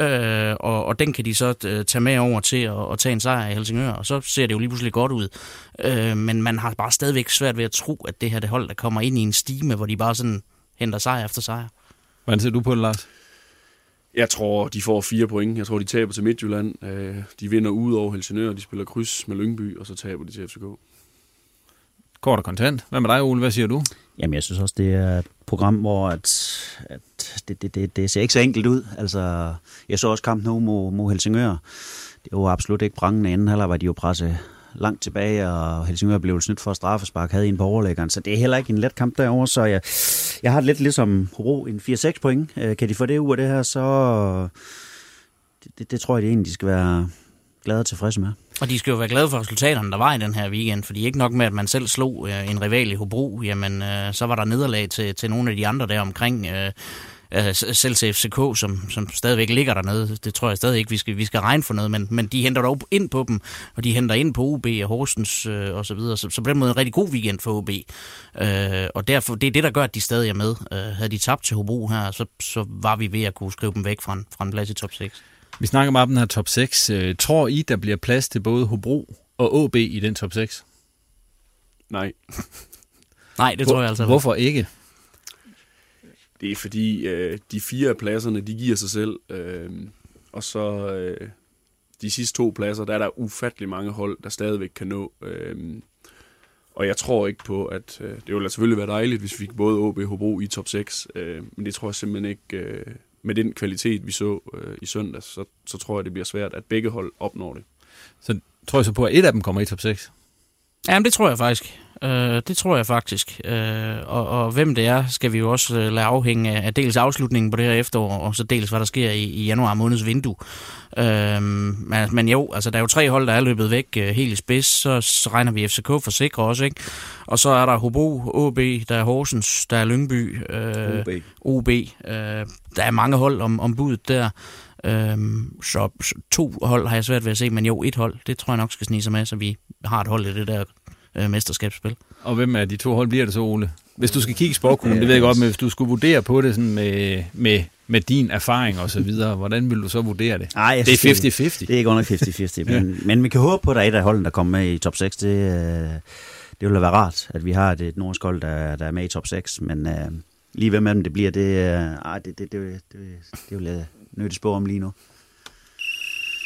D: Øh, og, og den kan de så øh, tage med over til at, at tage en sejr i Helsingør, og så ser det jo lige pludselig godt ud. Øh, men man har bare stadigvæk svært ved at tro, at det her det hold, der kommer ind i en stime, hvor de bare sådan henter sejr efter sejr.
A: Hvordan ser du på det, Lars?
C: Jeg tror, de får fire point. Jeg tror, de taber til Midtjylland. Øh, de vinder ud over Helsingør, de spiller kryds med Lyngby, og så taber de til FCK.
A: Kort og kontant. Hvad med dig, Ole? Hvad siger du?
B: Jamen, jeg synes også, det er et program, hvor at, at det, det, det, det ser ikke så enkelt ud. Altså, jeg så også kampen nu mod, mod Helsingør. Det var absolut ikke prangende. Inden halvleg var de jo presset langt tilbage, og Helsingør blev snydt for straffespark, havde en på overlæggeren, så det er heller ikke en let kamp derovre, så jeg, jeg har lidt ligesom Hobro, en 4-6 point. Øh, kan de få det ud af det her, så det, det, det tror jeg, det egentlig, de skal være glade og tilfredse med.
D: Og de skal jo være glade for resultaterne, der var i den her weekend, fordi ikke nok med, at man selv slog øh, en rival i Hobro, jamen øh, så var der nederlag til, til nogle af de andre der omkring. Øh, selv til FCK, som, som stadigvæk ligger dernede. Det tror jeg stadig ikke, vi skal, vi skal regne for noget, men, men de henter dog ind på dem, og de henter ind på OB og Horsens øh, og så videre. Så, så på den måde en rigtig god weekend for OB. Øh, og derfor, det er det, der gør, at de stadig er med. Øh, havde de tabt til Hobro her, så, så var vi ved at kunne skrive dem væk fra en, fra en plads i top 6.
A: Vi snakker meget om den her top 6. Øh, tror I, der bliver plads til både Hobro og OB i den top 6?
C: Nej.
D: Nej, det tror jeg altså
A: Hvorfor ikke?
C: Det er fordi, øh, de fire af pladserne, de giver sig selv. Øh, og så øh, de sidste to pladser, der er der ufattelig mange hold, der stadigvæk kan nå. Øh, og jeg tror ikke på, at øh, det ville selvfølgelig være dejligt, hvis vi fik både OB og Hobro i top 6. Øh, men det tror jeg simpelthen ikke, øh, med den kvalitet, vi så øh, i søndags, så, så tror jeg, det bliver svært, at begge hold opnår det.
A: Så tror jeg så på, at et af dem kommer i top 6?
D: Jamen, det tror jeg faktisk. Øh, det tror jeg faktisk. Øh, og, og hvem det er, skal vi jo også øh, lade afhænge af dels afslutningen på det her efterår, og så dels hvad der sker i, i januar måneds vindue. Øh, men, men jo, altså der er jo tre hold, der er løbet væk øh, helt i spids, så, så regner vi FCK for sikre også, ikke? Og så er der Hobro, OB, der er Horsens, der er Lyngby, øh, OB. OB øh, der er mange hold om, om budet der. Øhm, så to hold har jeg svært ved at se, men jo, et hold, det tror jeg nok skal snige sig med, så vi har et hold i det der øh, mesterskabsspil.
A: Og hvem af de to hold bliver det så, Ole? Hvis du skal kigge sporkuglen, det ved jeg godt, men hvis du skulle vurdere på det sådan med, med, med din erfaring og så videre, hvordan vil du så vurdere det?
B: Ej,
A: det er 50-50.
B: Det er godt nok 50-50, men, ja. men vi kan håbe på, at der er et af holdene, der kommer med i top 6. Det, øh, det vil være rart, at vi har et, et nordisk hold, der, der er med i top 6, men øh, lige hvem af dem det bliver, det, øh, det, det, det, det, det, det vil jeg nødt spå om lige nu.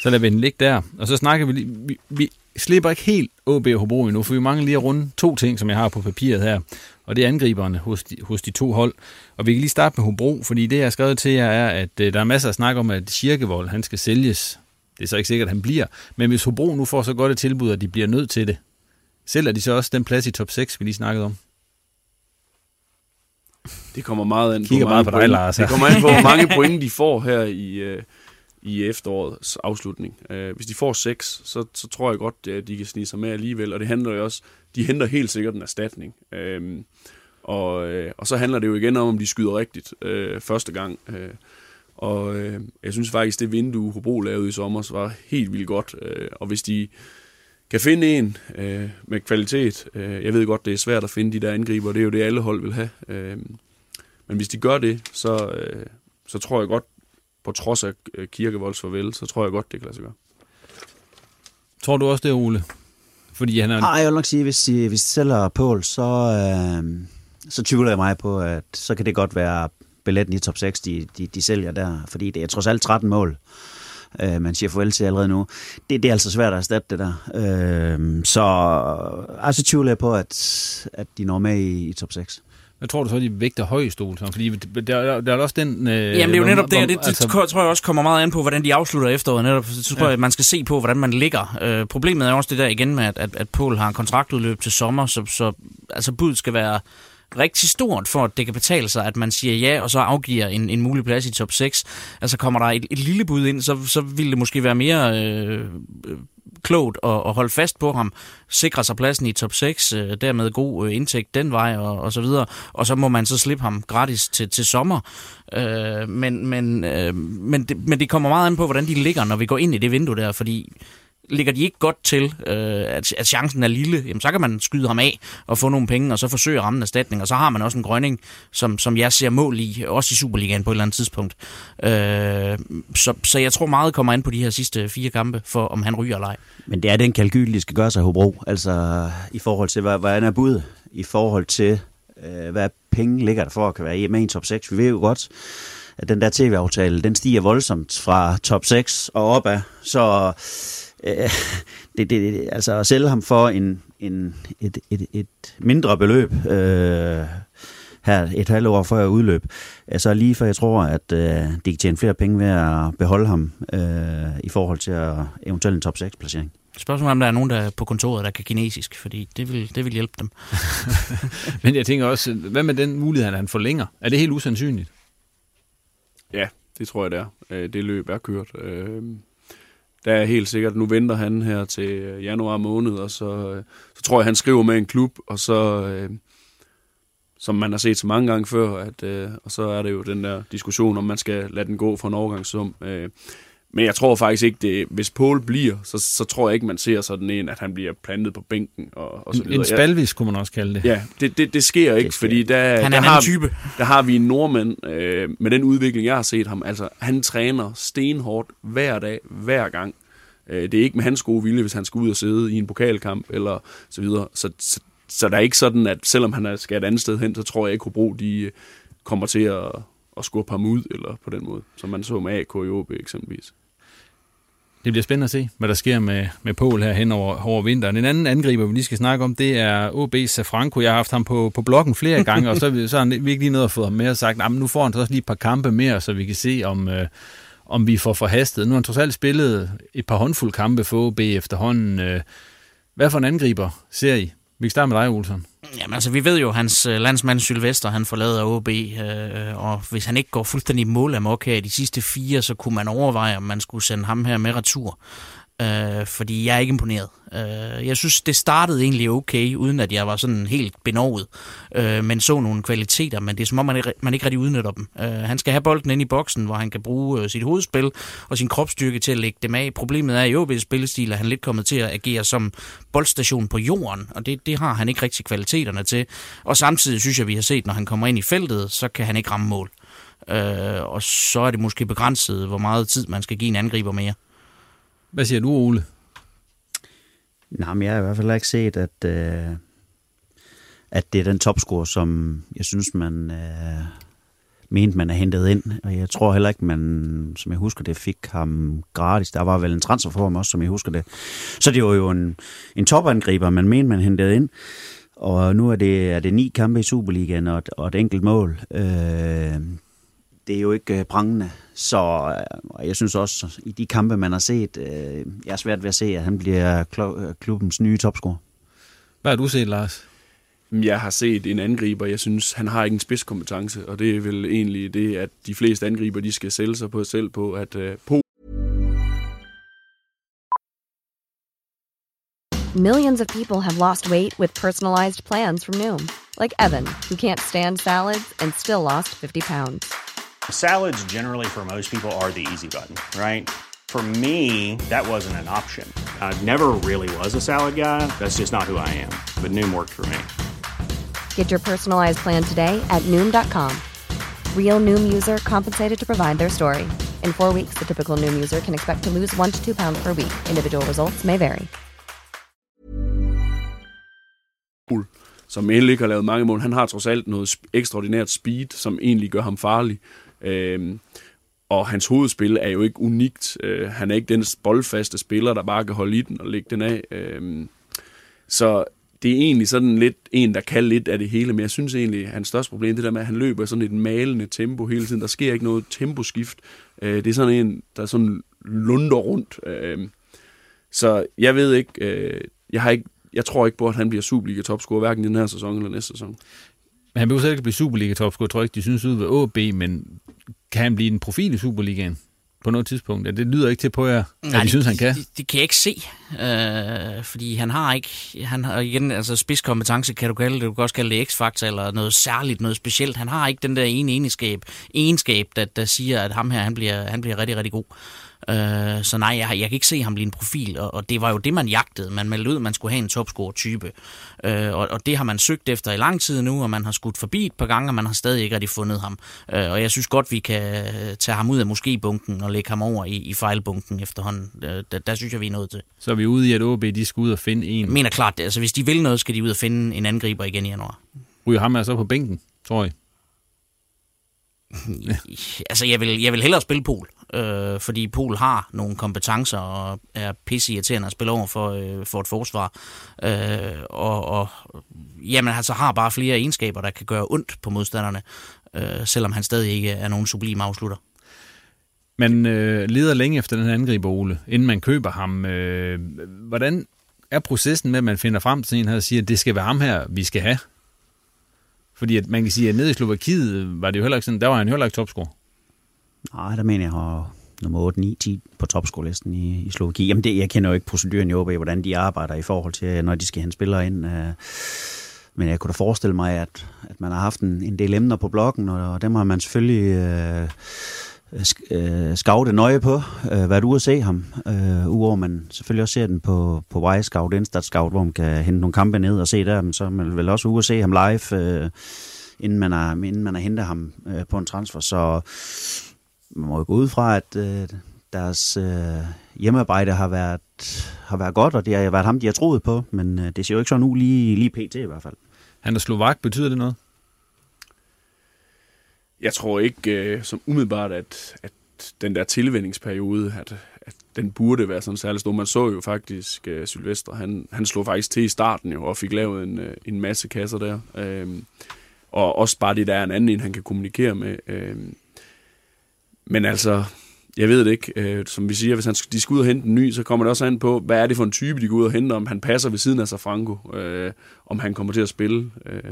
A: Så lader vi den ligge der, og så snakker vi lige, vi, vi slipper ikke helt OB og Hobro endnu, for vi mangler lige at runde to ting, som jeg har på papiret her, og det er angriberne hos de, hos de to hold. Og vi kan lige starte med Hobro, fordi det, jeg har skrevet til jer, er, at øh, der er masser af snak om, at Kirkevold, han skal sælges. Det er så ikke sikkert, at han bliver. Men hvis Hobro nu får så godt et tilbud, at de bliver nødt til det, sælger de så også den plads i top 6, vi lige snakkede om?
C: Det kommer meget an
A: på, meget på dig, Lars.
C: Det kommer an på, hvor mange point de får her i, øh, i efterårets afslutning. Øh, hvis de får seks, så, så tror jeg godt, at de kan snige sig med alligevel, og det handler jo også, de henter helt sikkert en erstatning. Øh, og, øh, og så handler det jo igen om, om de skyder rigtigt øh, første gang. Øh, og øh, jeg synes faktisk, det vindue, Hobro lavede i sommer, var helt vildt godt. Øh, og hvis de kan finde en øh, med kvalitet, øh, jeg ved godt, det er svært at finde de der angriber, det er jo det, alle hold vil have. Øh, men hvis de gør det, så, øh, så tror jeg godt, på trods af øh, Kirkevolds farvel, så tror jeg godt, det kan lade sig gøre.
A: Tror du også det, Ole? Fordi han er...
B: Nej, jeg vil nok sige, hvis de, hvis de sælger Paul, så, øh, så tvivler jeg mig på, at så kan det godt være billetten i top 6, de, de, de sælger der. Fordi det er trods alt 13 mål, øh, man siger farvel til allerede nu. Det, det er altså svært at erstatte det der. Øh, så altså tvivler jeg på, at, at de når med i, i top 6.
A: Hvad tror du så, de vægter højst, Ole? Fordi der, der er også den...
D: Øh, Jamen, det er jo netop det, det, det altså, tror jeg også kommer meget an på, hvordan de afslutter efteråret. Netop, så tror ja. jeg, at man skal se på, hvordan man ligger. Øh, problemet er også det der igen med, at, at, at Poul har en kontraktudløb til sommer, så, så altså, budet skal være rigtig stort, for at det kan betale sig, at man siger ja, og så afgiver en, en mulig plads i top 6. Altså kommer der et, et lille bud ind, så, så ville det måske være mere øh, øh, klogt at, at holde fast på ham, sikre sig pladsen i top 6, øh, dermed god øh, indtægt den vej og, og så videre, og så må man så slippe ham gratis til, til sommer. Øh, men, men, øh, men, det, men det kommer meget an på, hvordan de ligger, når vi går ind i det vindue der, fordi ligger de ikke godt til, øh, at, at chancen er lille, jamen, så kan man skyde ham af og få nogle penge, og så forsøge at ramme en erstatning. Og så har man også en grønning, som, som jeg ser mål i, også i Superligaen på et eller andet tidspunkt. Øh, så, så jeg tror meget kommer an på de her sidste fire kampe, for om han ryger eller ej.
B: Men det er den kalkyl, de skal gøre sig, Hobro. Altså i forhold til, hvad, hvad er bud? I forhold til, øh, hvad penge ligger der for at kan være med i en top 6? Vi ved jo godt, at den der tv-aftale, den stiger voldsomt fra top 6 og opad. Så øh, det, det, altså at sælge ham for en, en, et, et, et mindre beløb, øh, her et halvt år før udløb. Så lige før jeg tror, at øh, de kan tjene flere penge ved at beholde ham øh, i forhold til at eventuelt en top 6 placering.
D: Spørgsmålet om der er nogen der er på kontoret, der kan kinesisk, fordi det vil, det vil hjælpe dem.
A: Men jeg tænker også, hvad med den mulighed, at han forlænger? Er det helt usandsynligt?
C: Ja, det tror jeg, det er. Øh, det løb er kørt. Der er helt sikkert, nu venter han her til øh, januar måned, og så, øh, så tror jeg, han skriver med en klub, og så, øh, som man har set så mange gange før, at, øh, og så er det jo den der diskussion, om man skal lade den gå for en overgangssum. Men jeg tror faktisk ikke, det, hvis Paul bliver, så, så tror jeg ikke, man ser sådan en, at han bliver plantet på bænken. Og, og så
A: videre. En spalvis, kunne man også kalde det.
C: Ja, det, det, det sker ikke, det sker. fordi der,
D: han
C: er
D: der,
C: har,
D: type.
C: der har vi en nordmand øh, med den udvikling, jeg har set ham. Altså, han træner stenhårdt hver dag, hver gang. Øh, det er ikke med hans gode vilje, hvis han skal ud og sidde i en pokalkamp, eller så videre. Så, så, så der er ikke sådan, at selvom han skal et andet sted hen, så tror jeg ikke, Hobro de kommer til at, at skubbe ham ud, eller på den måde, som man så med AK i OB eksempelvis.
A: Det bliver spændende at se, hvad der sker med, med Pol her hen over, over vinteren. En anden angriber, vi lige skal snakke om, det er OB Safranco. Jeg har haft ham på, på bloggen flere gange, og så, så har vi ikke lige noget at få ham med og sagt, at nu får han så også lige et par kampe mere, så vi kan se, om, øh, om vi får forhastet. Nu har han trods alt spillet et par håndfulde kampe for OB efterhånden. Øh, hvad for en angriber ser I? Vi kan starte med dig, Olsen.
D: Jamen altså, vi ved jo, at hans øh, landsmand Sylvester, han forlader OB, øh, øh, og hvis han ikke går fuldstændig mål af her i de sidste fire, så kunne man overveje, om man skulle sende ham her med retur øh, fordi jeg er ikke imponeret. Øh, jeg synes, det startede egentlig okay, uden at jeg var sådan helt benovet, øh, men så nogle kvaliteter, men det er som om, man ikke, man ikke rigtig udnytter dem. Øh, han skal have bolden ind i boksen, hvor han kan bruge øh, sit hovedspil og sin kropsstyrke til at lægge dem af. Problemet er, at i OB's spillestil er han lidt kommet til at agere som boldstation på jorden, og det, det har han ikke rigtig kvaliteterne til. Og samtidig synes jeg, vi har set, når han kommer ind i feltet, så kan han ikke ramme mål. Øh, og så er det måske begrænset, hvor meget tid man skal give en angriber mere.
A: Hvad siger du, Ole?
B: Nej, men jeg har i hvert fald ikke set, at, øh, at det er den topscore, som jeg synes, man øh, mente, man er hentet ind. Og jeg tror heller ikke, man, som jeg husker det, fik ham gratis. Der var vel en transfer for ham også, som jeg husker det. Så det var jo en, en topangriber, man mente, man hentede ind. Og nu er det, er det ni kampe i Superligaen og, og et enkelt mål. Øh, det er jo ikke øh, prangende. Så øh, jeg synes også, i de kampe, man har set, øh, jeg er svært ved at se, at han bliver klubbens nye topscorer.
A: Hvad har du set, Lars?
C: Jeg har set en angriber, jeg synes, han har ikke en spidskompetence, og det er vel egentlig det, at de fleste angriber, de skal sælge sig på selv på, at uh, på
E: Millions of people have lost weight with personalized plans from Noom, like Evan, who can't stand salads and still lost 50 pounds.
F: Salads, generally, for most people, are the easy button, right? For me, that wasn't an option. I never really was a salad guy. That's just not who I am. But Noom worked for me.
E: Get your personalized plan today at Noom.com. Real Noom user compensated to provide their story. In four weeks, the typical Noom user can expect to lose one to two pounds per week. Individual results may vary.
C: Som egentlig ikke har lavet mange mål. Han har trods alt noget ekstraordinært speed, som egentlig gør ham farlig. Øh, og hans hovedspil er jo ikke unikt. Øh, han er ikke den boldfaste spiller, der bare kan holde i den og lægge den af. Øh, så det er egentlig sådan lidt en, der kan lidt af det hele, men jeg synes egentlig, at hans største problem det der med, at han løber sådan et malende tempo hele tiden. Der sker ikke noget temposkift. Øh, det er sådan en, der sådan lunder rundt. Øh, så jeg ved ikke, øh, jeg har ikke jeg tror ikke på, at han bliver Superliga-topscorer, hverken i den her sæson eller næste sæson.
A: Men han vil jo ikke blive Superliga-topscorer, tror jeg ikke, de synes ud ved AB, men kan han blive en profil i Superligaen? på noget tidspunkt? Ja, det lyder ikke til på jer, at Nej, de synes, han kan.
D: Det, det kan jeg ikke se, øh, fordi han har ikke, han har igen, altså spidskompetence kan du kalde det, du kan også kalde det x-faktor eller noget særligt, noget specielt. Han har ikke den der ene egenskab, egenskab der, der siger, at ham her, han bliver, han bliver rigtig, rigtig god. Øh, så nej, jeg, jeg kan ikke se ham blive en profil, og, og det var jo det, man jagtede. Man meldte ud, at man skulle have en topscore-type, øh, og, og det har man søgt efter i lang tid nu, og man har skudt forbi et par gange, og man har stadig ikke rigtig fundet ham. Øh, og jeg synes godt, vi kan tage ham ud af måske-bunken og lægge ham over i, i fejlbunken efterhånden. Øh, der, der synes jeg, vi er nået til.
A: Så vi ude i, at OB de skal ud og finde en?
D: Jeg mener klart det. Altså, hvis de vil noget, skal de ud og finde en angriber igen i januar.
A: Ryger ham altså på bænken, tror jeg?
D: altså, jeg vil, jeg vil hellere spille Pol. øh, fordi Pol har nogle kompetencer og er pisse irriterende at spille over for, øh, for et forsvar. Øh, og, og jamen, altså har bare flere egenskaber, der kan gøre ondt på modstanderne, øh, selvom han stadig ikke er nogen sublim afslutter.
A: Man øh, leder længe efter den angriber, Ole, inden man køber ham. Øh, hvordan er processen med, at man finder frem til en her og siger, at det skal være ham her, vi skal have? Fordi at man kan sige, at nede i Slovakiet øh, var det jo heller ikke sådan, der var han heller ikke topscorer.
B: Nej, der mener jeg har nummer 8, 9, 10 på topskolisten i, i Slovakiet. Jamen det, jeg kender jo ikke proceduren i OB, hvordan de arbejder i forhold til, når de skal hente spillere ind. Øh, men jeg kunne da forestille mig, at, at man har haft en, en del emner på bloggen, og dem har man selvfølgelig øh, øh, øh nøje på, øh, været ude at se ham. Øh, uover man selvfølgelig også ser den på, på Y-Scout, Instat Scout, hvor man kan hente nogle kampe ned og se der, men så er man vel også ude at se ham live, øh, inden man har, inden man har hentet ham øh, på en transfer. Så man må jo gå ud fra, at øh, deres øh, hjemmearbejde har været, har været godt, og det har været ham, de har troet på, men øh, det ser jo ikke sådan ud lige, lige pt. i hvert fald.
A: Han er slovak, betyder det noget?
C: Jeg tror ikke øh, som umiddelbart, at, at den der tilvændingsperiode, at, at den burde være sådan særlig stor. Man så jo faktisk øh, Sylvester, han, han slog faktisk til i starten jo, og fik lavet en, øh, en masse kasser der. Øh, og også bare det, der er en anden en, han kan kommunikere med. Øh, men altså, jeg ved det ikke. Øh, som vi siger, hvis han, de skal ud og hente en ny, så kommer det også an på, hvad er det for en type, de går ud og henter, om han passer ved siden af sig Franco, øh, om han kommer til at spille. Øh,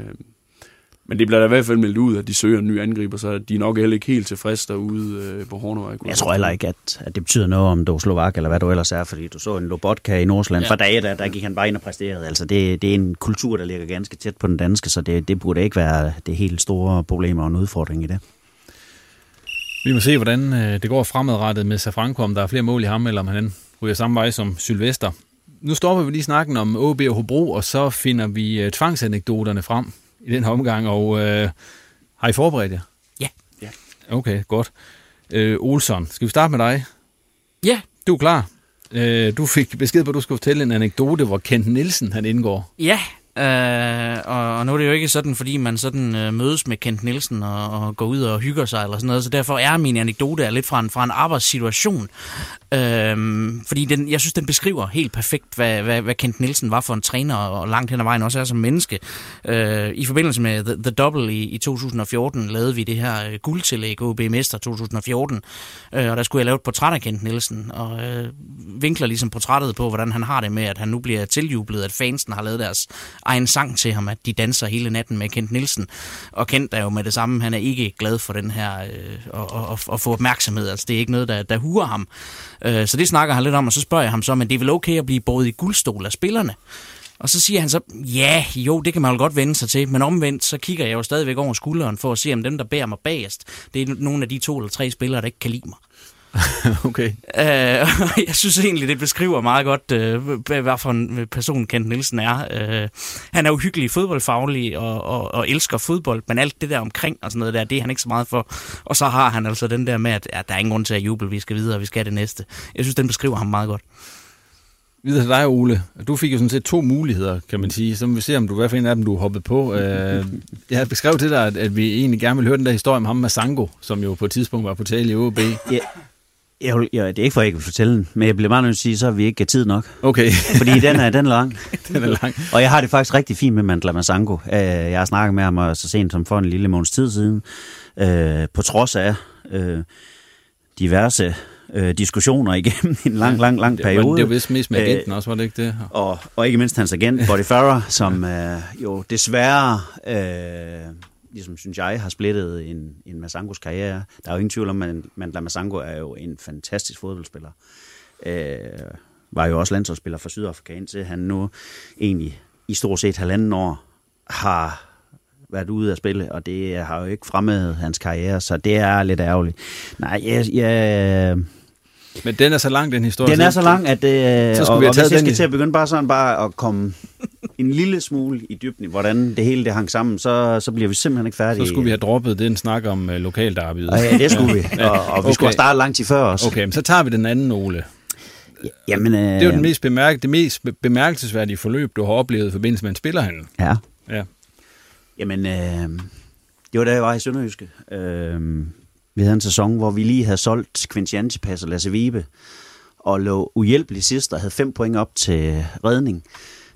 C: men det bliver da i hvert fald meldt ud, at de søger en ny angriber, så de er nok heller ikke helt tilfredse derude øh, på Hornevej.
B: Jeg tror heller ikke, at, at det betyder noget, om du er slovak eller hvad du ellers er, fordi du så en Lobotka i Nordsjælland. Ja. For dage, der, der gik han bare ind og præsterede. Altså, det, det er en kultur, der ligger ganske tæt på den danske, så det, det burde ikke være det helt store problem og en udfordring i det.
A: Vi må se, hvordan øh, det går fremadrettet med Safranco, om der er flere mål i ham, eller om han ryger samme vej som Sylvester. Nu stopper vi lige snakken om OB og Hobro, og så finder vi øh, tvangsanekdoterne frem i den her omgang, og øh, har I forberedt jer?
D: Ja.
C: ja.
A: Okay, godt. Øh, Olsson, skal vi starte med dig?
D: Ja.
A: Du er klar. Øh, du fik besked på, at du skulle fortælle en anekdote, hvor Kent Nielsen han indgår.
D: Ja, Øh, og, og nu er det jo ikke sådan, fordi man sådan øh, mødes med Kent Nielsen og, og går ud og hygger sig eller sådan noget, så derfor er min anekdote er lidt fra en, fra en arbejdssituation. Øh, fordi den, jeg synes, den beskriver helt perfekt, hvad, hvad, hvad Kent Nielsen var for en træner, og langt hen ad vejen også er som menneske. Øh, I forbindelse med The, The Double i, i 2014 lavede vi det her øh, guldtillæg, OB Mester 2014, øh, og der skulle jeg lave et portræt af Kent Nielsen, og øh, vinkler ligesom portrættet på, hvordan han har det med, at han nu bliver tiljublet, at fansen har lavet deres egen sang til ham, at de danser hele natten med Kent Nielsen. Og Kent er jo med det samme, han er ikke glad for den her, øh, at, at, at få opmærksomhed. Altså det er ikke noget, der, der huer ham. Øh, så det snakker han lidt om, og så spørger jeg ham så, men det er vel okay at blive båret i guldstol af spillerne? Og så siger han så, ja, jo, det kan man jo godt vende sig til, men omvendt, så kigger jeg jo stadigvæk over skulderen for at se, om dem, der bærer mig bagest, det er nogle af de to eller tre spillere, der ikke kan lide mig.
A: okay.
D: Øh, jeg synes egentlig, det beskriver meget godt, øh, hvad for en person Kent Nielsen er. Øh, han er uhyggelig fodboldfaglig og, og, og elsker fodbold, men alt det der omkring og sådan noget der, det er han ikke så meget for. Og så har han altså den der med, at ja, der er ingen grund til at juble, vi skal videre, vi skal det næste. Jeg synes, den beskriver ham meget godt.
A: Videre til dig, Ole. Du fik jo sådan set to muligheder, kan man sige. Så må vi se, om du hvad for en af dem, du hoppet på. Øh, jeg har beskrevet til dig, at, at vi egentlig gerne vil høre den der historie om ham med Sango, som jo på et tidspunkt var på tale i OB.
B: Ja, jeg, jeg, det er ikke for, at jeg ikke vil fortælle den, men jeg bliver bare nødt til at sige, så har vi ikke tid nok.
A: Okay.
B: Fordi den er, den er lang.
A: den er lang.
B: Og jeg har det faktisk rigtig fint med Mandla Masango. Øh, jeg har snakket med ham så sent som for en lille måneds tid siden. Øh, på trods af øh, diverse diskussioner igennem en lang, lang, lang periode.
A: Det var vist mest med agenten også, var det ikke det?
B: Og, og ikke mindst hans agent, Body Farrer, som jo desværre... Øh, ligesom synes jeg, har splittet en, en Masangos karriere. Der er jo ingen tvivl om, at Mandla Masango er jo en fantastisk fodboldspiller. Øh, var jo også landsholdsspiller for Sydafrika, indtil han nu egentlig i stort set halvanden år har været ude at spille, og det har jo ikke fremmet hans karriere, så det er lidt ærgerligt. Nej, jeg, jeg,
A: men den er så lang, den historie.
B: Den er så lang, at det, så skulle og, vi have taget og hvis jeg skal til at begynde bare sådan bare at komme en lille smule i dybden i, hvordan det hele det hang sammen, så, så bliver vi simpelthen ikke færdige.
A: Så skulle vi have droppet den snak om uh, lokaldarbyet.
B: Ja, det skulle vi, og, og vi okay. skulle have startet langt til før også.
A: Okay, men så tager vi den anden, Ole.
B: Jamen, øh...
A: Det er jo den mest bemærk det mest bemærkelsesværdige forløb, du har oplevet i forbindelse med en spillerhandel.
B: Ja.
A: ja.
B: Jamen, øh, det var da jeg var i Sønderjyske. Øh, vi havde en sæson, hvor vi lige havde solgt Quincy Antipas og Lasse Vibe, og lå uhjælpeligt sidst og havde fem point op til redning,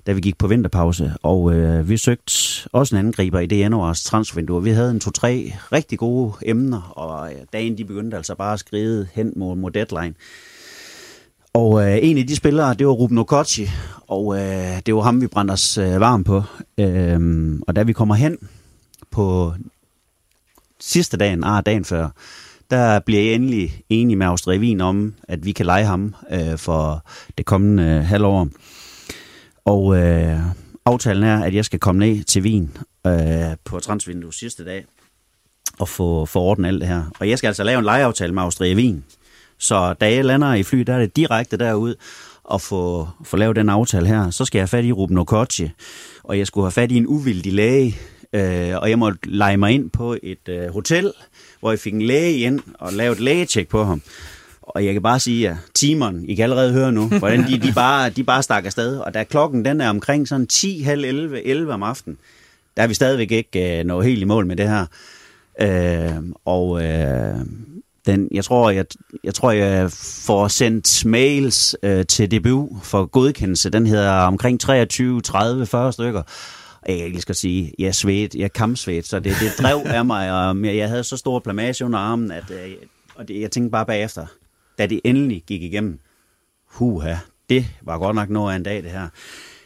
B: da vi gik på vinterpause. Og øh, vi søgte også en angriber i det januars transfervindue. Vi havde en to-tre rigtig gode emner, og øh, dagen de begyndte altså bare at skride hen mod, mod deadline. Og øh, en af de spillere, det var Ruben Okochi, og øh, det var ham, vi brændte os øh, varm på. Øh, og da vi kommer hen på sidste dagen, ah, dagen før, der bliver jeg endelig enig med Austria Wien om, at vi kan lege ham øh, for det kommende øh, halvår. Og øh, aftalen er, at jeg skal komme ned til Wien øh, på transvindue sidste dag og få, få orden alt det her. Og jeg skal altså lave en lejeaftale med Austria Wien. Så da jeg lander i fly, der er det direkte derud og få, få lavet den aftale her. Så skal jeg have fat i Ruben Okochi, og jeg skulle have fat i en uvildig læge, øh, og jeg måtte lege mig ind på et øh, hotel, hvor jeg fik en læge ind og lavede et lægetjek på ham. Og jeg kan bare sige, at timeren, I kan allerede høre nu, hvordan de, de, bare, de bare stak afsted. Og da klokken den er omkring sådan 10, halv 11, 11 om aftenen, der er vi stadigvæk ikke øh, nået helt i mål med det her. Øh, og øh, den, jeg tror, jeg, jeg tror, jeg får sendt mails øh, til DBU for godkendelse. Den hedder omkring 23, 30, 40 stykker. Jeg kan lige sige, jeg svedt, jeg kampsvedt, så det, det drev af mig, og jeg havde så stor plamage under armen, at øh, og det, jeg tænkte bare bagefter, da det endelig gik igennem, huha, det var godt nok noget af en dag, det her.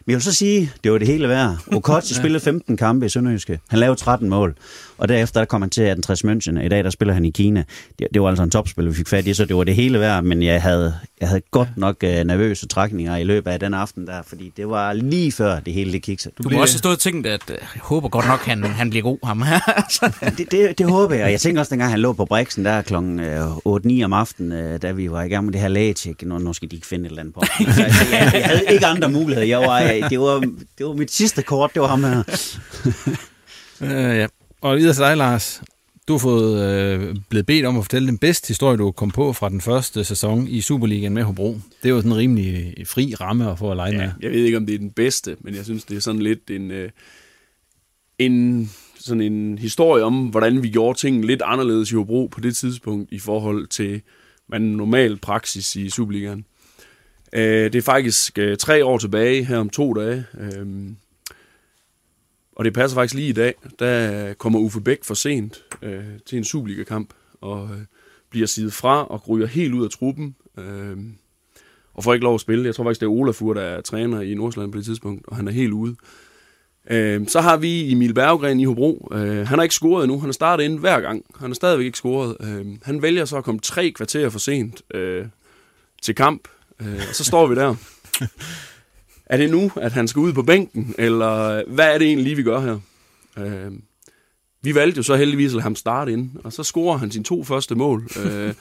B: Men jeg vil så sige, det var det hele værd. Okochi spillede 15 kampe i Sønderjyske. Han lavede 13 mål. Og derefter der kom han til 1860 München. I dag der spiller han i Kina. Det, det var altså en topspiller, vi fik fat i, så det var det hele værd. Men jeg havde, jeg havde godt nok uh, nervøse trækninger i løbet af den aften der, fordi det var lige før det hele det kiksede.
D: Du, du må også have stået og tænkt, at uh, jeg håber godt nok, han, han bliver god, ham her.
B: det, det, det, håber jeg. Jeg tænker også, dengang han lå på Brixen der kl. 8-9 om aftenen, uh, da vi var i gang med det her lægetjek. Nu, nu skal de ikke finde et eller andet på. Altså, jeg, jeg, havde ikke andre muligheder. Jeg var, jeg, det, var, det var mit sidste kort, det var ham her.
A: uh, ja. Og videre til dig, Lars. Du har fået øh, blevet bedt om at fortælle den bedste historie, du kom på fra den første sæson i Superligaen med Hobro. Det er jo sådan en rimelig fri ramme at få at lege ja, med.
C: Jeg ved ikke, om det er den bedste, men jeg synes, det er sådan lidt en, øh, en, sådan en historie om, hvordan vi gjorde ting lidt anderledes i Hobro på det tidspunkt i forhold til man normal praksis i Superligaen. Øh, det er faktisk øh, tre år tilbage, her om to dage. Øh, og det passer faktisk lige i dag, der kommer Uffe Bæk for sent øh, til en Superliga-kamp, og øh, bliver sidet fra og ryger helt ud af truppen, øh, og får ikke lov at spille. Jeg tror faktisk, det er Olafur, der er træner i Nordsjælland på det tidspunkt, og han er helt ude. Øh, så har vi Emil Berggren i Hobro. Øh, han har ikke scoret endnu. Han har startet ind hver gang. Han har stadigvæk ikke scoret. Øh, han vælger så at komme tre kvarter for sent øh, til kamp, øh, og så står vi der. er det nu, at han skal ud på bænken, eller hvad er det egentlig vi gør her? Øh, vi valgte jo så heldigvis at lade ham starte ind, og så scorer han sine to første mål øh,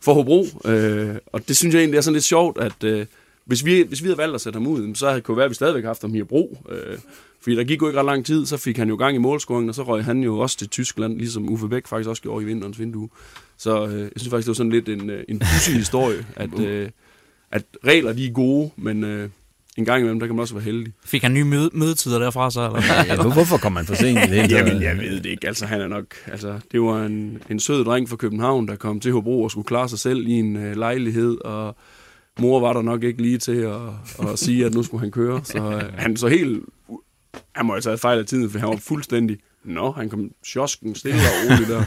C: for Hobro. Øh, og det synes jeg egentlig er sådan lidt sjovt, at øh, hvis, vi, hvis vi havde valgt at sætte ham ud, så kunne det være, at vi stadigvæk haft ham i Hobro. Øh, fordi der gik jo ikke ret lang tid, så fik han jo gang i målscoringen, og så røg han jo også til Tyskland, ligesom Uffe Bæk faktisk også gjorde i vinterens vindue. Så øh, jeg synes faktisk, det var sådan lidt en, øh, en pussy historie, at, øh, at regler de er gode, men... Øh, en gang imellem, der kan man også være heldig.
D: Fik han nye møde- mødetider derfra så? Eller?
A: ja, hvorfor kom han for sent? i Det
C: Jamen, jeg ved det ikke. Altså, han er nok, altså, det var en, en sød dreng fra København, der kom til Hobro og skulle klare sig selv i en uh, lejlighed, og mor var der nok ikke lige til at, at sige, at nu skulle han køre. Så uh, han så helt... Han må altså have fejl af tiden, for han var fuldstændig... Nå, han kom sjosken stille og roligt der.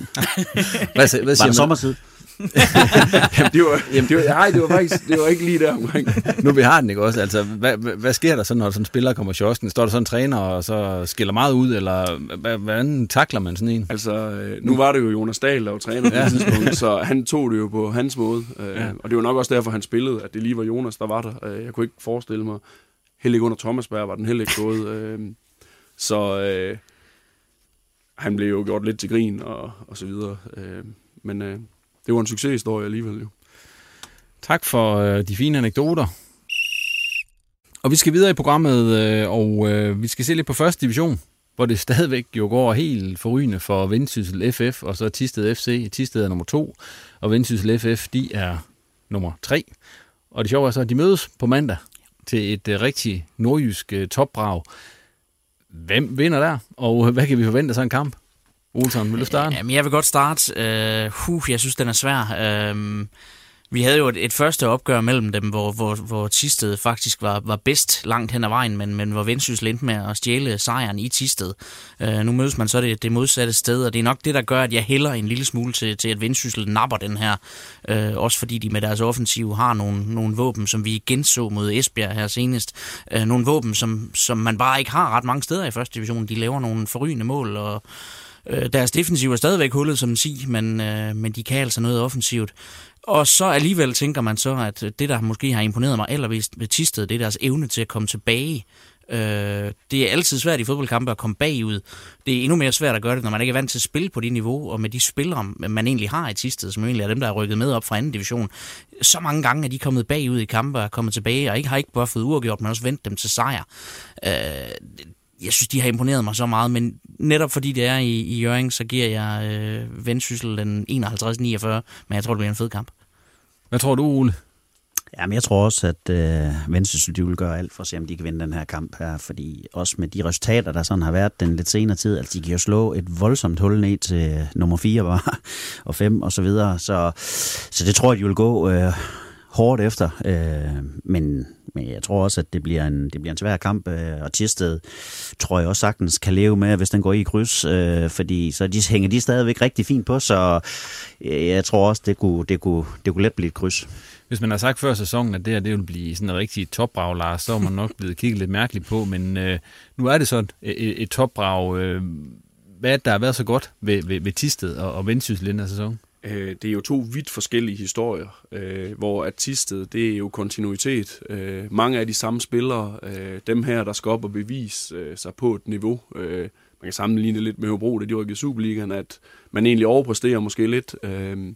B: hvad, hvad siger var det sommertid?
C: Jamen, det var, Jamen, det var, nej, det var faktisk det var ikke lige der omkring.
A: nu vi har den, ikke også? Altså, hvad, hvad, sker der så, når sådan en spiller kommer i kiosken? Står der sådan en træner, og så skiller meget ud, eller hvad, hvordan takler man sådan en?
C: Altså, øh, nu var det jo Jonas Dahl, der var træner på det tidspunkt, så han tog det jo på hans måde. Øh, ja. Og det var nok også derfor, han spillede, at det lige var Jonas, der var der. Øh, jeg kunne ikke forestille mig, heller ikke under Thomasberg var den heller ikke gået. Så øh, han blev jo gjort lidt til grin og, og så videre. Men øh, det var en succeshistorie alligevel jo.
A: Tak for øh, de fine anekdoter. Og vi skal videre i programmet, øh, og øh, vi skal se lidt på første division, hvor det stadigvæk jo går helt forrygende for Vendsyssel FF, og så Tisted FC. Tisted er nummer to, og Vendsyssel FF, de er nummer tre. Og det sjove er så, at de mødes på mandag til et øh, rigtig nordjysk øh, topbrag. Hvem vinder der, og hvad kan vi forvente af sådan en kamp? Olsen, vil du starte?
D: Jamen, jeg vil godt starte. Øh, uh, huh, jeg synes, den er svær. Uh, vi havde jo et, et første opgør mellem dem, hvor, hvor, hvor Tisted faktisk var, var bedst langt hen ad vejen, men, men hvor Vendsyssel endte med at stjæle sejren i Tisted. Uh, øh, nu mødes man så det, det modsatte sted, og det er nok det, der gør, at jeg hælder en lille smule til, til at Vendsyssel napper den her. Uh, også fordi de med deres offensiv har nogle, nogle våben, som vi genså mod Esbjerg her senest. Uh, nogle våben, som, som man bare ikke har ret mange steder i første division. De laver nogle forrygende mål, og Øh, deres defensiv er stadigvæk hullet som en sig, men, øh, men de kan altså noget offensivt. Og så alligevel tænker man så, at det, der måske har imponeret mig allermest ved Tisted, det er deres evne til at komme tilbage. Øh, det er altid svært i fodboldkampe at komme bagud. Det er endnu mere svært at gøre det, når man ikke er vant til at spille på det niveau, og med de spillere, man egentlig har i Tisted, som egentlig er dem, der er rykket med op fra anden division. Så mange gange er de kommet bagud i kampe og er kommet tilbage, og ikke har ikke bare fået uafgjort, men også vendt dem til sejr. Øh, jeg synes, de har imponeret mig så meget, men netop fordi det er i, i Jørgen, så giver jeg øh, Vendsyssel den 51-49, men jeg tror, det bliver en fed kamp.
A: Hvad tror du, Ole?
B: Jamen, jeg tror også, at øh, Vendsyssel de vil gøre alt for at se, om de kan vinde den her kamp her, fordi også med de resultater, der sådan har været den lidt senere tid, altså de kan jo slå et voldsomt hul ned til nummer 4 bare, og 5 og så videre, så, så det tror jeg, de vil gå øh, hårdt efter, øh, men, men jeg tror også, at det bliver en, det bliver en svær kamp, øh, og Tisted tror jeg også sagtens kan leve med, hvis den går i kryds, øh, fordi så de, hænger de stadigvæk rigtig fint på, så øh, jeg tror også, det kunne, det kunne, det kunne let blive et kryds.
A: Hvis man har sagt før sæsonen, at det her det vil blive sådan en rigtig topbrag, Lars, så er man nok blevet kigget lidt mærkeligt på, men øh, nu er det så et, et, et topbrag. Øh, hvad er det, der har været så godt ved, ved, ved Tisted og, og Vendsyssel i den her sæson?
C: Øh, det er jo to vidt forskellige historier, øh, hvor artistet, det er jo kontinuitet. Øh, mange af de samme spillere, øh, dem her, der skal op og bevise øh, sig på et niveau. Øh, man kan sammenligne det lidt med Hobro, det de rykkede i Superligaen, at man egentlig overpræsterer måske lidt. Øh,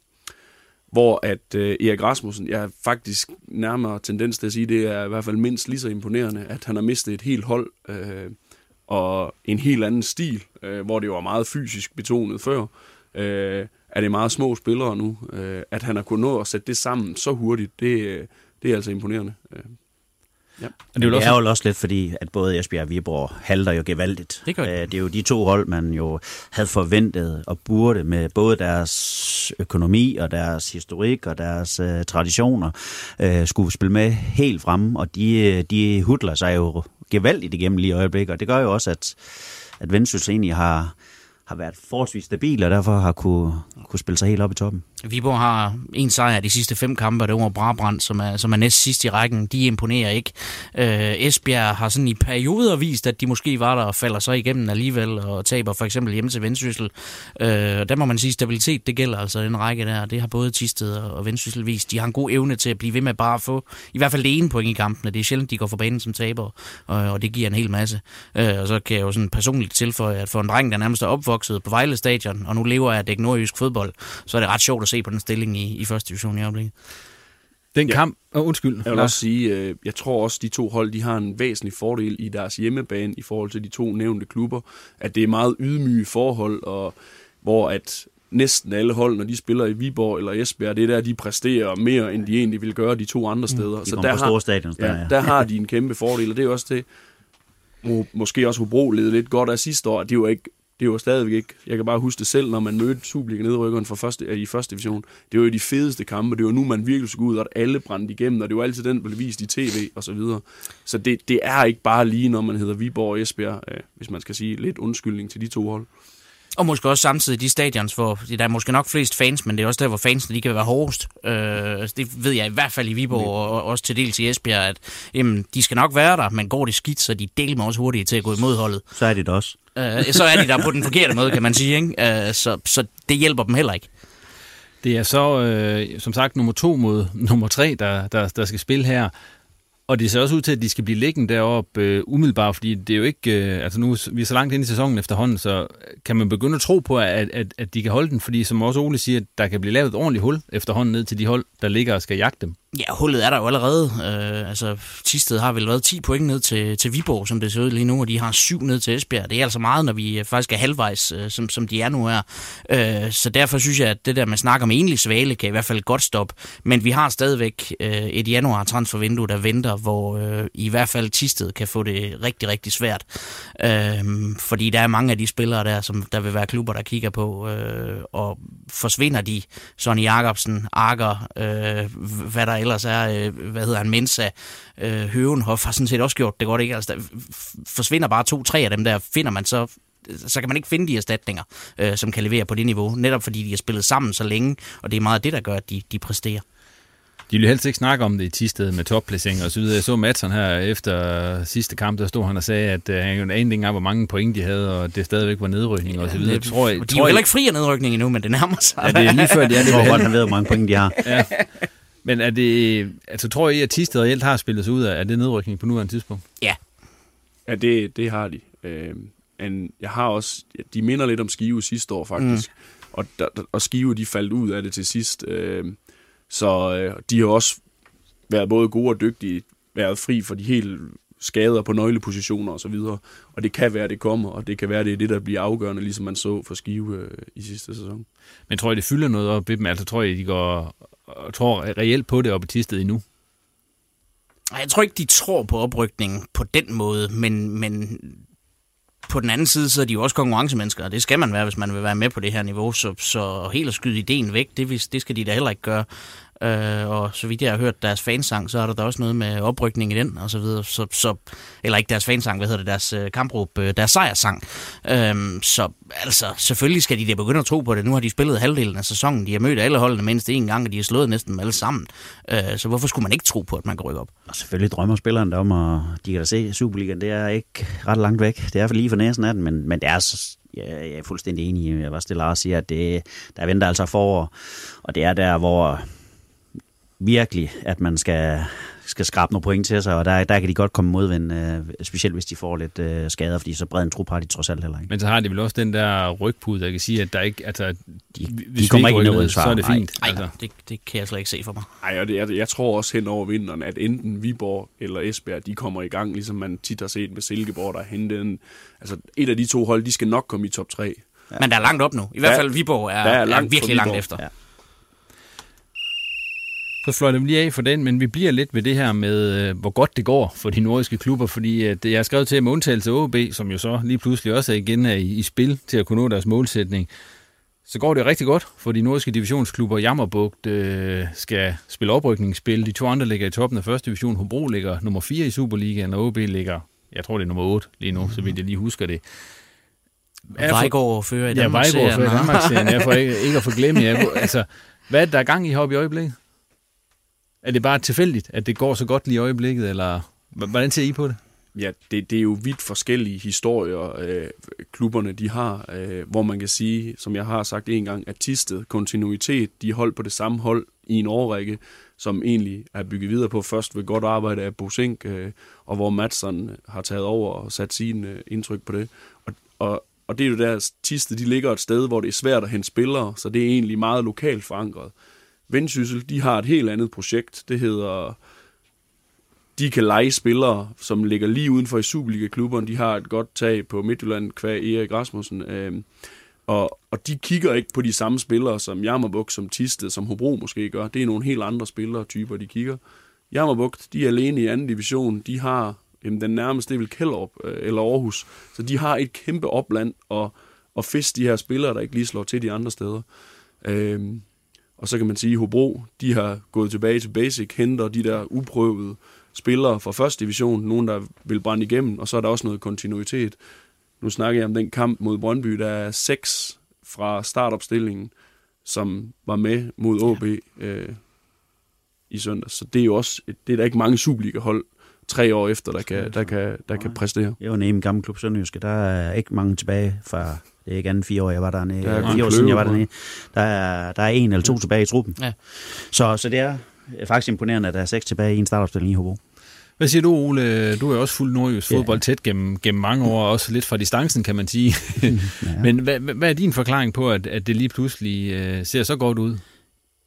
C: hvor at øh, Erik Rasmussen, jeg har faktisk nærmere tendens til at sige, det er i hvert fald mindst lige så imponerende, at han har mistet et helt hold øh, og en helt anden stil, øh, hvor det var meget fysisk betonet før. Øh, er det meget små spillere nu. Øh, at han har kunnet nå at sætte det sammen så hurtigt, det, øh, det er altså imponerende. Øh.
B: Ja. Og det, er, det er jo også lidt fordi, at både Esbjerg og Viborg halter jo gevaldigt.
D: Det, gør det.
B: Øh, det er jo de to hold, man jo havde forventet og burde med både deres økonomi og deres historik og deres uh, traditioner uh, skulle spille med helt fremme, og de, de hudler sig jo gevaldigt igennem lige i øjeblikket, og det gør jo også, at, at Vendsyssel egentlig har, har været forholdsvis stabil, og derfor har kunne, kunne spille sig helt op i toppen.
D: Viborg har en sejr de sidste fem kampe, det var Brabrand, som er, som er næst sidst i rækken. De imponerer ikke. Øh, Esbjerg har sådan i perioder vist, at de måske var der og falder så igennem alligevel og taber for eksempel hjemme til Vendsyssel. Øh, der må man sige, stabilitet det gælder altså den række der. Det har både Tisted og Vendsyssel vist. De har en god evne til at blive ved med bare at få i hvert fald det ene point i kampene. Det er sjældent, de går for banen som taber, og, og det giver en hel masse. Øh, og så kan jeg jo sådan personligt tilføje, at for en dreng, der nærmest er opvokset på Vejle Stadion, og nu lever af at dække nordjysk fodbold, så er det ret sjovt at se på den stilling i, i første division i øjeblikket.
A: Den ja. kamp, oh, undskyld.
C: Jeg vil også sige, øh, jeg tror også, de to hold, de har en væsentlig fordel i deres hjemmebane i forhold til de to nævnte klubber, at det er meget ydmyge forhold, og hvor at næsten alle hold, når de spiller i Viborg eller Esbjerg, det er der, de præsterer mere, end de egentlig vil gøre de to andre mm. steder.
B: Mm, de så der har, stadions,
C: der, ja, der har de en kæmpe fordel, og det er også det, måske også Hobro led lidt godt af sidste år, det er jo ikke det er jo stadigvæk ikke, jeg kan bare huske det selv, når man mødte Superliga nedrykkeren for første, i første division. Det var jo de fedeste kampe, det var nu, man virkelig skulle ud, og alle brændte igennem, og det var altid den, der blev vist i tv og så videre. Så det, det er ikke bare lige, når man hedder Viborg og Esbjerg, øh, hvis man skal sige lidt undskyldning til de to hold.
D: Og måske også samtidig de stadions, hvor der er måske nok flest fans, men det er også der, hvor fansene de kan være hårdest. Øh, det ved jeg i hvert fald i Viborg og også til dels i Esbjerg, at jamen, de skal nok være der, men går det skidt, så de deler mig også hurtigt til at gå imod holdet.
B: Så er det også.
D: Øh, så er de der på den forkerte måde, kan man sige. Ikke? Øh, så, så det hjælper dem heller ikke.
A: Det er så, øh, som sagt, nummer to mod nummer tre, der, der, der skal spille her. Og det ser også ud til, at de skal blive liggende deroppe øh, umiddelbart, fordi det er jo ikke... Øh, altså nu vi er så langt ind i sæsonen efterhånden, så kan man begynde at tro på, at, at, at de kan holde den, fordi som også Ole siger, der kan blive lavet et ordentligt hul efterhånden ned til de hold, der ligger og skal jagte dem.
D: Ja, hullet er der jo allerede. Øh, altså, Tisted har vel været 10 point ned til, til Viborg, som det ser ud lige nu, og de har 7 ned til Esbjerg. Det er altså meget, når vi faktisk er halvvejs, øh, som, som de er nu her. Øh, så derfor synes jeg, at det der med snak om enlig svale kan i hvert fald godt stoppe. Men vi har stadigvæk øh, et januar transfervindue, der venter, hvor øh, i hvert fald Tisted kan få det rigtig, rigtig svært. Øh, fordi der er mange af de spillere der, som der vil være klubber, der kigger på. Øh, og forsvinder de, Sonny Jacobsen, Akker, øh, hvad der ellers er, øh, hvad hedder han, Mensa, øh, Høvenhoff har sådan set også gjort det godt, ikke? Altså, der forsvinder bare to-tre af dem der, finder man så så kan man ikke finde de erstatninger, øh, som kan levere på det niveau, netop fordi de har spillet sammen så længe, og det er meget det, der gør, at de, de præsterer.
A: De ville helst ikke snakke om det i Tisted med topplacering og så videre. Jeg så Madsen her efter sidste kamp, der stod han og sagde, at uh, han jo anede ikke engang, hvor mange point de havde, og det stadigvæk var nedrykning ja, og så videre.
D: Det, tror jeg, de er jo heller ikke fri af nedrykning endnu, men det nærmer sig.
A: Ja, det er lige før, de er det.
B: Jeg tror godt, han ved, hvor mange point de har.
A: ja. Men er det, altså tror I, at Tisted reelt har spillet sig ud af, er det nedrykning på nuværende tidspunkt?
D: Ja.
C: Ja, det, det har de. Øh, men jeg har også, de minder lidt om Skive sidste år faktisk. Mm. Og, der, og Skive, de faldt ud af det til sidst. Øh, så øh, de har også været både gode og dygtige, været fri for de helt skader på nøglepositioner osv. Og, og det kan være, det kommer, og det kan være, det er det, der bliver afgørende, ligesom man så for Skive øh, i sidste sæson.
A: Men tror I, det fylder noget op i dem? Altså tror I, de går og tror reelt på det op i Tisted endnu?
D: Jeg tror ikke, de tror på oprykningen på den måde, men, men på den anden side, så er de jo også konkurrencemennesker, og det skal man være, hvis man vil være med på det her niveau. Så, så helt at skyde ideen væk, det, det skal de da heller ikke gøre. Øh, og så vidt jeg har hørt deres fansang, så er der da også noget med oprykning i den, og så videre. Så, så, eller ikke deres fansang, hvad hedder det, deres øh, kampråb, øh, deres sejrsang. Øh, så altså, selvfølgelig skal de da begynde at tro på det. Nu har de spillet halvdelen af sæsonen. De har mødt alle holdene mindst én gang, og de har slået næsten dem alle sammen. Øh, så hvorfor skulle man ikke tro på, at man kan rykke op?
B: Og selvfølgelig drømmer spilleren om, og de kan da se, Superligaen, det er ikke ret langt væk. Det er for lige for næsen af den, men, men det er så Ja, jeg er fuldstændig enig i, hvad Lars siger, at det, der venter altså forår, og det er der, hvor virkelig, at man skal, skal skrabe nogle point til sig, og der, der kan de godt komme modvind, øh, specielt hvis de får lidt øh, skader, fordi så bred en trup har de trods alt heller ikke.
A: Men så har de vel også den der rygpude, der kan sige, at der ikke, altså,
B: de, hvis de kommer ikke
A: ind så er det fint.
D: Nej, altså. det, det kan jeg slet ikke se for mig.
C: Nej, og det, jeg, jeg tror også hen over vinteren, at enten Viborg eller Esbjerg, de kommer i gang, ligesom man tit har set med Silkeborg, der hentet en, altså et af de to hold, de skal nok komme i top 3.
D: Ja. Men der er langt op nu. I hvert fald Viborg er, er, langt er virkelig langt efter. Ja.
A: Så fløj dem lige af for den, men vi bliver lidt ved det her med, øh, hvor godt det går for de nordiske klubber, fordi at jeg har skrevet til med undtagelse af OB, som jo så lige pludselig også er igen er i, i spil til at kunne nå deres målsætning. Så går det rigtig godt for de nordiske divisionsklubber. Jammerbugt øh, skal spille oprykningsspil. De to andre ligger i toppen af første division. Hobro ligger nummer 4 i Superligaen, og OB ligger, jeg tror det er nummer 8 lige nu, så vidt jeg lige husker det.
D: Vejgaard fører i Danmark.
A: Ja, Vejgaard fører i Danmark-serien. Jeg får ikke, ikke at forglemme. Jeg, altså, hvad er der gang i heroppe i øjeblikket? Er det bare tilfældigt, at det går så godt lige i øjeblikket, eller hvordan ser I på det?
C: Ja, det, det er jo vidt forskellige historier, øh, klubberne de har, øh, hvor man kan sige, som jeg har sagt en gang, at Tisted, kontinuitet, de holdt på det samme hold i en årrække, som egentlig er bygget videre på først ved godt arbejde af Bosink, øh, og hvor Madsen har taget over og sat sin øh, indtryk på det. Og, og, og det er jo der, Tisted, de ligger et sted, hvor det er svært at hente spillere, så det er egentlig meget lokalt forankret. Vendsyssel, de har et helt andet projekt. Det hedder, de kan lege spillere, som ligger lige udenfor i Superliga-klubberne. De har et godt tag på Midtjylland, kvæg Erik Rasmussen. Øh, og, og de kigger ikke på de samme spillere, som Jammerbuk, som Tiste, som Hobro måske gør. Det er nogle helt andre spillere typer, de kigger. Jammerbuk, de er alene i anden division. De har jamen, den nærmeste, det er vel Kjellerup øh, eller Aarhus. Så de har et kæmpe opland og, og fisk de her spillere, der ikke lige slår til de andre steder. Øh, og så kan man sige, at Hobro, de har gået tilbage til basic, henter de der uprøvede spillere fra første division, nogen der vil brænde igennem, og så er der også noget kontinuitet. Nu snakker jeg om den kamp mod Brøndby, der er seks fra startopstillingen, som var med mod OB øh, i søndag. Så det er jo også, det er der ikke mange Superliga-hold, tre år efter, der kan, der kan, der kan præstere.
B: Jeg var nede i en gammel klub Sønderjyske. Der er ikke mange tilbage fra det er ikke andet fire år, jeg var dernede. Der er fire år siden, jeg var dernede. Der er, der er en eller to tilbage i truppen. Ja. Så, så det er faktisk imponerende, at der er seks tilbage i en startopstilling i Hobro.
A: Hvad siger du, Ole? Du er også fuld nordjysk fodbold ja. tæt gennem, gennem mange år, også lidt fra distancen, kan man sige. ja. Men hvad, hvad er din forklaring på, at, at det lige pludselig uh, ser så godt ud?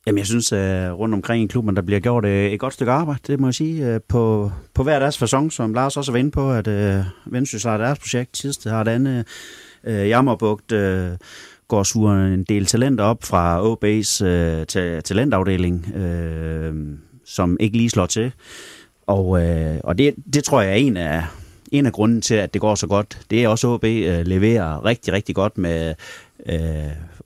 B: Jamen, jeg synes, at rundt omkring i klubben, der bliver gjort øh, et godt stykke arbejde, det må jeg sige, øh, på, på hver deres fasong, som Lars også var inde på, at øh, Vendsyssel har deres projekt, sidste har det andet, øh, Jammerbugt øh, går suger en del talenter op fra OB's øh, ta- talentafdeling, øh, som ikke lige slår til. Og, øh, og det, det tror jeg er en af, en af grunden til, at det går så godt. Det er også, OB øh, leverer rigtig, rigtig godt med øh,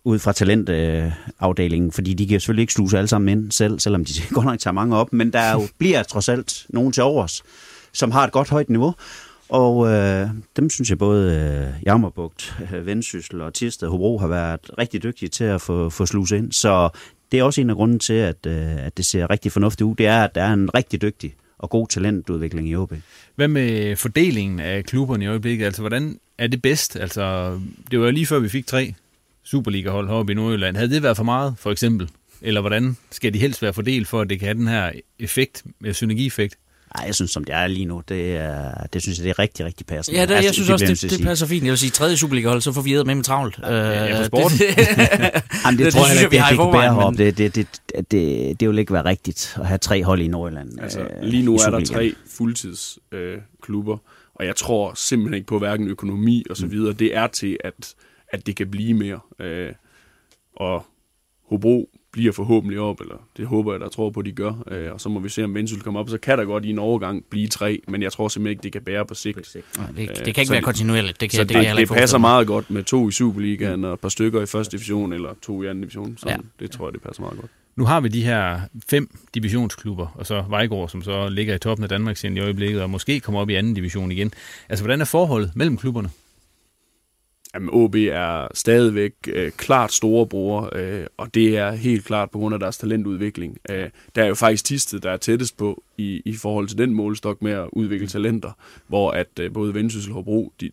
B: ud fra talentafdelingen, fordi de kan selvfølgelig ikke sluse alle sammen ind selv, selvom de godt nok tager mange op, men der jo, bliver trods alt nogen til overs, som har et godt højt niveau, og øh, dem synes jeg både øh, Jammerbugt, øh, Vendsyssel og Tirsted Hobro har været rigtig dygtige til at få, få sluse ind. Så det er også en af grunden til, at, øh, at det ser rigtig fornuftigt ud. Det er, at der er en rigtig dygtig og god talentudvikling i OB.
A: Hvad med fordelingen af klubberne i øjeblikket? Altså, hvordan er det bedst? Altså, det var jo lige før, vi fik tre Superliga-hold heroppe i Nordjylland. Havde det været for meget, for eksempel? Eller hvordan skal de helst være fordelt, for at det kan have den her effekt, synergieffekt?
B: Nej, jeg synes, som det er lige nu, det, er, det synes jeg, det er rigtig, rigtig passende.
D: Ja, det,
B: altså,
D: jeg synes også, det, det passer fint. Jeg vil sige, tredje Superliga-hold, så får vi med med travlt.
A: Ja, ja, sporten.
B: Det, Jamen, det, det tror jeg ikke, det, det, det,
D: bære
B: men... det, det, det, det, det, det vil ikke være rigtigt at have tre hold i Nordjylland.
C: Altså, lige nu er der tre fuldtidsklubber, øh, klubber, og jeg tror simpelthen ikke på hverken økonomi og så videre. Det er til, at, at det kan blive mere. Øh, og Hobro bliver forhåbentlig op, eller det håber jeg, der tror på, de gør. Øh, og så må vi se, om Vendsyssel kommer op. Så kan der godt i en overgang blive tre, men jeg tror simpelthen ikke, det kan bære på sigt.
D: Nej, det, det kan ikke så være kontinuerligt. Det, kan,
C: så
D: det,
C: det,
D: det,
C: det passer meget godt med to i Superligaen og et par stykker i første division, eller to i anden division. Så ja. det tror jeg, det passer meget godt.
A: Nu har vi de her fem divisionsklubber, og så Vejgaard, som så ligger i toppen af Danmark i øjeblikket, og måske kommer op i anden division igen. Altså, hvordan er forholdet mellem klubberne?
C: Jamen, OB er stadigvæk øh, klart storebror, øh, og det er helt klart på grund af deres talentudvikling. Øh, der er jo faktisk Tisted, der er tættest på i, i forhold til den målstok med at udvikle talenter, hvor at øh, både Vendsyssel og Hobro, de,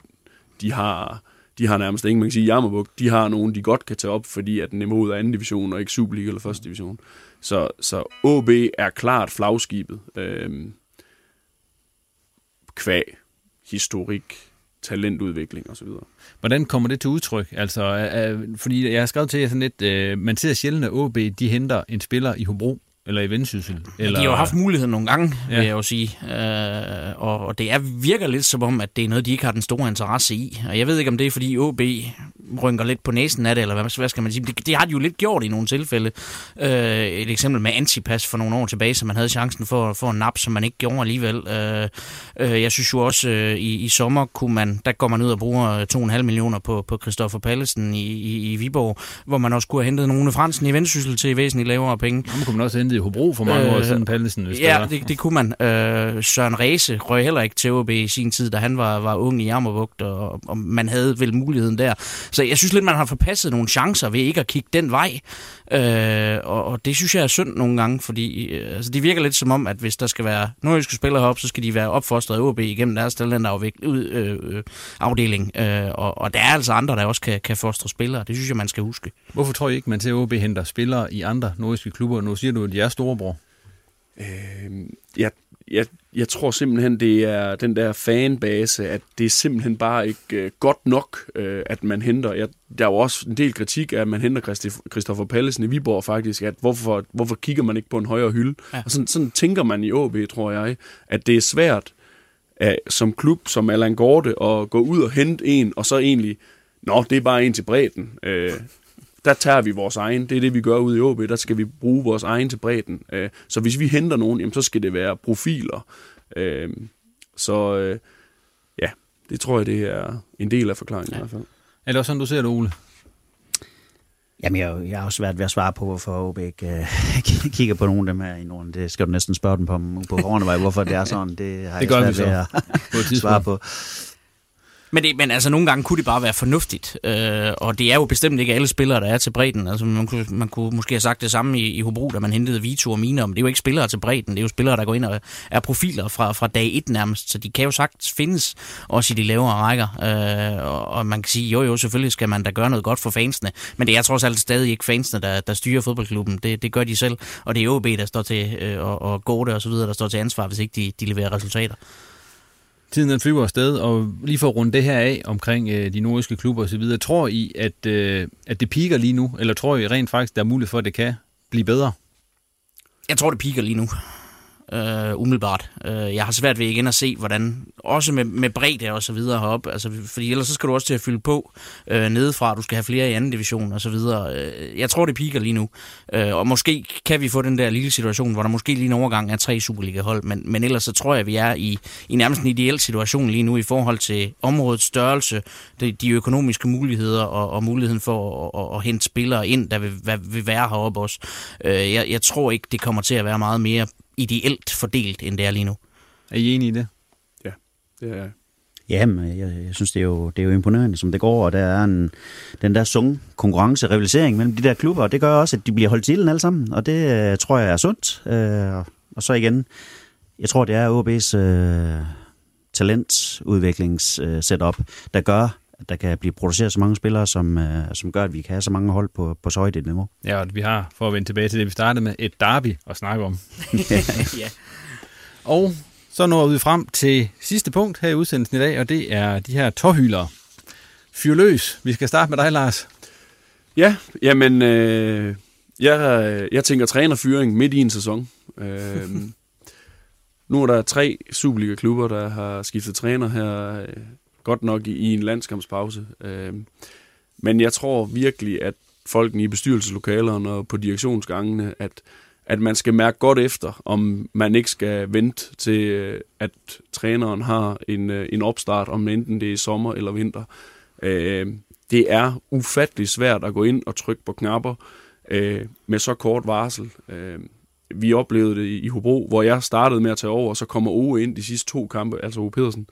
C: de har de har nærmest ingen, man kan sige, Jammerbuk, de har nogen, de godt kan tage op, fordi at den er anden division, og ikke Superliga eller første division. Så, så OB er klart flagskibet. Øh, kvæg, historik, talentudvikling osv.
A: Hvordan kommer det til udtryk? Altså, øh, fordi jeg har skrevet til jer sådan lidt, øh, man ser sjældent, at OB de henter en spiller i Hobro eller i Vendsyssel. Eller...
D: De har jo haft muligheden nogle gange, ja. vil jeg jo sige. Øh, og, og det er, virker lidt som om, at det er noget, de ikke har den store interesse i. Og jeg ved ikke, om det er, fordi OB rynker lidt på næsen af det, eller hvad, hvad skal man sige. Det, det har de jo lidt gjort i nogle tilfælde. Øh, et eksempel med Antipas for nogle år tilbage, så man havde chancen for, for en nap, som man ikke gjorde alligevel. Øh, øh, jeg synes jo også, øh, i, i sommer kunne man, der går man ud og bruger 2,5 millioner på, på Christoffer Pallesen i, i, i Viborg, hvor man også kunne have hentet nogle Fransen i Vendsyssel til væsentligt lavere penge.
A: Ham kunne man også hente i Hobro for mange øh, år siden, Pallesen. Hvis
D: ja, det, det kunne man. Øh, Søren Ræse røg heller ikke til OB i sin tid, da han var, var ung i Jammervugt, og, og man havde vel muligheden der. Så jeg synes lidt, man har forpasset nogle chancer ved ikke at kigge den vej. Øh, og, og det synes jeg er synd nogle gange, fordi øh, altså, det virker lidt som om, at hvis der skal være nordjyske spillere heroppe, så skal de være opfostret af OB igennem deres talentafdeling. Øh, øh, og, og der er altså andre, der også kan, kan fostre spillere. Det synes jeg, man skal huske.
A: Hvorfor tror I ikke, man til OB henter spillere i andre nordjyske klubber? Nu siger du, at de er storebror.
C: Øh, jeg, jeg, jeg tror simpelthen, det er den der fanbase, at det er simpelthen bare ikke øh, godt nok, øh, at man henter. Jeg, der er jo også en del kritik af, at man henter Christoffer Pallesen i Viborg faktisk, at hvorfor, hvorfor kigger man ikke på en højere hylde? Ja. Og sådan, sådan tænker man i AB, tror jeg, at det er svært at, som klub, som Allan Gorte, at gå ud og hente en, og så egentlig, nå, det er bare en til bredden. Øh, der tager vi vores egen. Det er det, vi gør ude i OB. Der skal vi bruge vores egen til bredden. Øh, så hvis vi henter nogen, jamen, så skal det være profiler. Øh, så øh, ja, det tror jeg, det er en del af forklaringen ja. i hvert fald.
A: Er det også sådan, du ser det, Ole?
B: Jamen, jeg, jeg har også svært ved at svare på, hvorfor OB ikke uh, kigger på nogle af dem her i Norden. Det skal du næsten spørge dem på, på Hornevej, hvorfor det er sådan. Det har
A: det
B: jeg
A: svært ved at
B: svare på.
D: Men, det, men altså, nogle gange kunne det bare være fornuftigt, øh, og det er jo bestemt ikke alle spillere, der er til bredden. Altså, man kunne, man kunne måske have sagt det samme i, i Hobro, da man hentede Vito og Mine, men det er jo ikke spillere til bredden, det er jo spillere, der går ind og er profiler fra, fra dag et nærmest, så de kan jo sagtens findes også i de lavere rækker. Øh, og, og man kan sige, jo jo, selvfølgelig skal man da gøre noget godt for fansene, men det er trods alt stadig ikke fansene, der, der styrer fodboldklubben. Det, det gør de selv, og det er OB, der står til, øh, og, og Gode og så videre, der står til ansvar, hvis ikke de, de leverer resultater.
A: Tiden den flyver afsted, og lige for at runde det her af omkring øh, de nordiske klubber osv., tror I, at, øh, at det piker lige nu, eller tror I rent faktisk, der er mulighed for, at det kan blive bedre?
D: Jeg tror, det piker lige nu øh, umiddelbart. Øh, jeg har svært ved igen at se, hvordan, også med, med bredde og så videre heroppe, altså, fordi ellers så skal du også til at fylde på øh, nedefra, du skal have flere i anden division og så videre. Øh, jeg tror, det piker lige nu, øh, og måske kan vi få den der lille situation, hvor der måske lige en overgang er tre Superliga-hold, men, men ellers så tror jeg, vi er i, i nærmest en ideel situation lige nu i forhold til områdets størrelse, de, de økonomiske muligheder og, og muligheden for at, at, at hente spillere ind, der vil, vil være heroppe også. Øh, jeg, jeg tror ikke, det kommer til at være meget mere ideelt fordelt, end det er lige nu.
A: Er I enige i det?
C: Ja, det er jeg.
B: Jamen, jeg, jeg synes, det er, jo, det er jo imponerende, som det går, og der er en, den der sunge konkurrence, rivalisering mellem de der klubber, og det gør også, at de bliver holdt til alle sammen, og det uh, tror jeg er sundt. Uh, og så igen, jeg tror, det er OB's uh, talentudviklings-setup, der gør, at der kan blive produceret så mange spillere, som, uh, som gør, at vi kan have så mange hold på, på så højt et niveau.
A: Ja, og vi har, for at vende tilbage til det, vi startede med, et derby at snakke om.
D: ja.
A: Og så når vi frem til sidste punkt her i udsendelsen i dag, og det er de her tårhylere. Fyr løs. Vi skal starte med dig, Lars.
C: Ja, jamen, øh, jeg, jeg tænker trænerfyring midt i en sæson. Øh, nu er der tre Superliga-klubber, der har skiftet træner her, øh, godt nok i, i en landskampspause. Øh, men jeg tror virkelig, at folkene i bestyrelseslokalerne og på direktionsgangene, at at man skal mærke godt efter, om man ikke skal vente til, øh, at træneren har en, øh, en opstart, om enten det er sommer eller vinter. Øh, det er ufattelig svært at gå ind og trykke på knapper øh, med så kort varsel. Øhm, vi oplevede det i Hobro, hvor jeg startede med at tage over, og så kommer Ove ind de sidste to kampe, altså Ove Pedersen.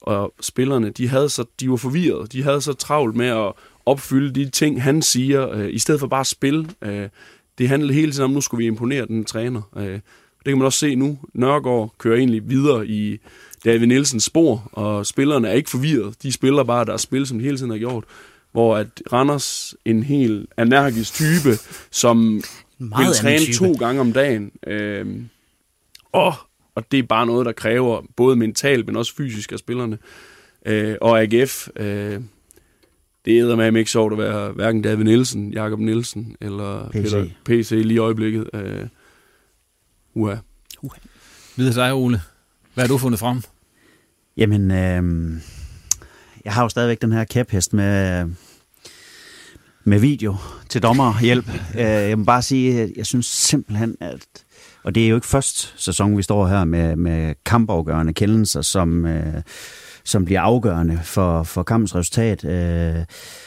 C: Og spillerne, de, havde så, de var forvirret. De havde så travlt med at opfylde de ting, han siger, i stedet for bare at spille det handlede hele tiden om, nu skulle vi imponere den træner. Øh, det kan man også se nu. Nørgaard kører egentlig videre i David Nielsens spor, og spillerne er ikke forvirret. De spiller bare deres spil, som de hele tiden har gjort. Hvor at Randers, en helt energisk type, som vil træne type. to gange om dagen. Øh, og, og det er bare noget, der kræver både mentalt, men også fysisk af spillerne. Øh, og AGF, øh, det er med ikke sjovt at være hverken David Nielsen, Jakob Nielsen eller PC, Peter, PC lige i øjeblikket. Uh, uha.
A: Uh. Videre dig, Ole. Hvad har du fundet frem?
B: Jamen, øh, jeg har jo stadigvæk den her kæphest med, med video til dommerhjælp. Øh, jeg må bare sige, at jeg synes simpelthen, at og det er jo ikke først sæson, vi står her med, med kampafgørende kendelser, som, øh, som bliver afgørende for, for kampens resultat. Øh,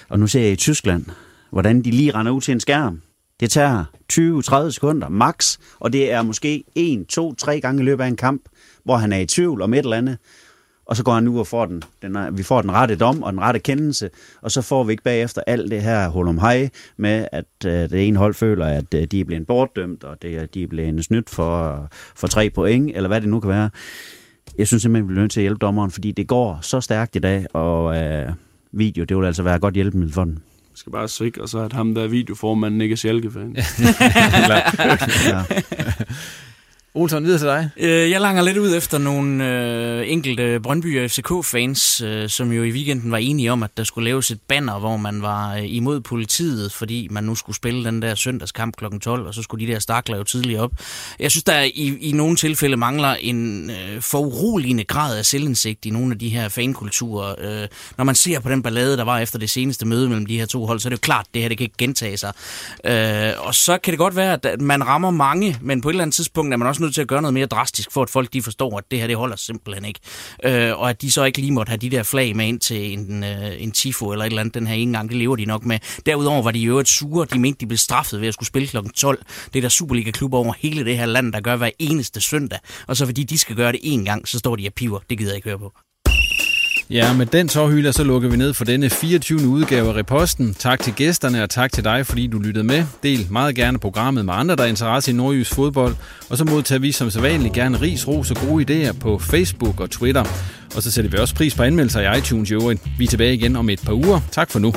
B: og nu ser jeg i Tyskland, hvordan de lige render ud til en skærm. Det tager 20-30 sekunder max, og det er måske 1, 2, 3 gange i løbet af en kamp, hvor han er i tvivl om et eller andet. Og så går han nu og får den, den er, vi får den rette dom og den rette kendelse, og så får vi ikke bagefter alt det her hul om hej med, at øh, det ene hold føler, at øh, de er blevet bortdømt, og det, de er blevet snydt for, for tre point, eller hvad det nu kan være jeg synes simpelthen, vi bliver nødt til at hjælpe dommeren, fordi det går så stærkt i dag, og øh, video, det vil altså være godt hjælpemiddel for den.
C: Jeg skal bare sikre sig, at ham der videoformanden ikke er Schalke-fan.
A: ja. Olsen, videre til dig.
D: Øh, jeg langer lidt ud efter nogle øh, enkelte Brøndby FCK-fans, øh, som jo i weekenden var enige om, at der skulle laves et banner, hvor man var øh, imod politiet, fordi man nu skulle spille den der søndagskamp kl. 12, og så skulle de der stakler jo tidligere op. Jeg synes, der i, i nogle tilfælde mangler en øh, foruroligende grad af selvindsigt i nogle af de her fankulturer. Øh, når man ser på den ballade, der var efter det seneste møde mellem de her to hold, så er det jo klart, at det her det kan ikke gentage sig. Øh, og så kan det godt være, at man rammer mange, men på et eller andet tidspunkt er man også nødt til at gøre noget mere drastisk, for at folk de forstår, at det her det holder simpelthen ikke. Øh, og at de så ikke lige måtte have de der flag med ind til en, øh, en tifo eller et eller andet den her ene gang, det lever de nok med. Derudover var de jo et sure, de mente, de blev straffet ved at skulle spille kl. 12. Det er der Superliga-klubber over hele det her land, der gør hver eneste søndag. Og så fordi de skal gøre det én gang, så står de og piver. Det gider jeg ikke høre på.
A: Ja, med den tårhylder, så lukker vi ned for denne 24. udgave af Reposten. Tak til gæsterne, og tak til dig, fordi du lyttede med. Del meget gerne programmet med andre, der er interesse i nordjysk fodbold. Og så modtager vi som sædvanligt gerne ris, ros og gode idéer på Facebook og Twitter. Og så sætter vi også pris på anmeldelser i iTunes i øvrigt. Vi er tilbage igen om et par uger. Tak for nu.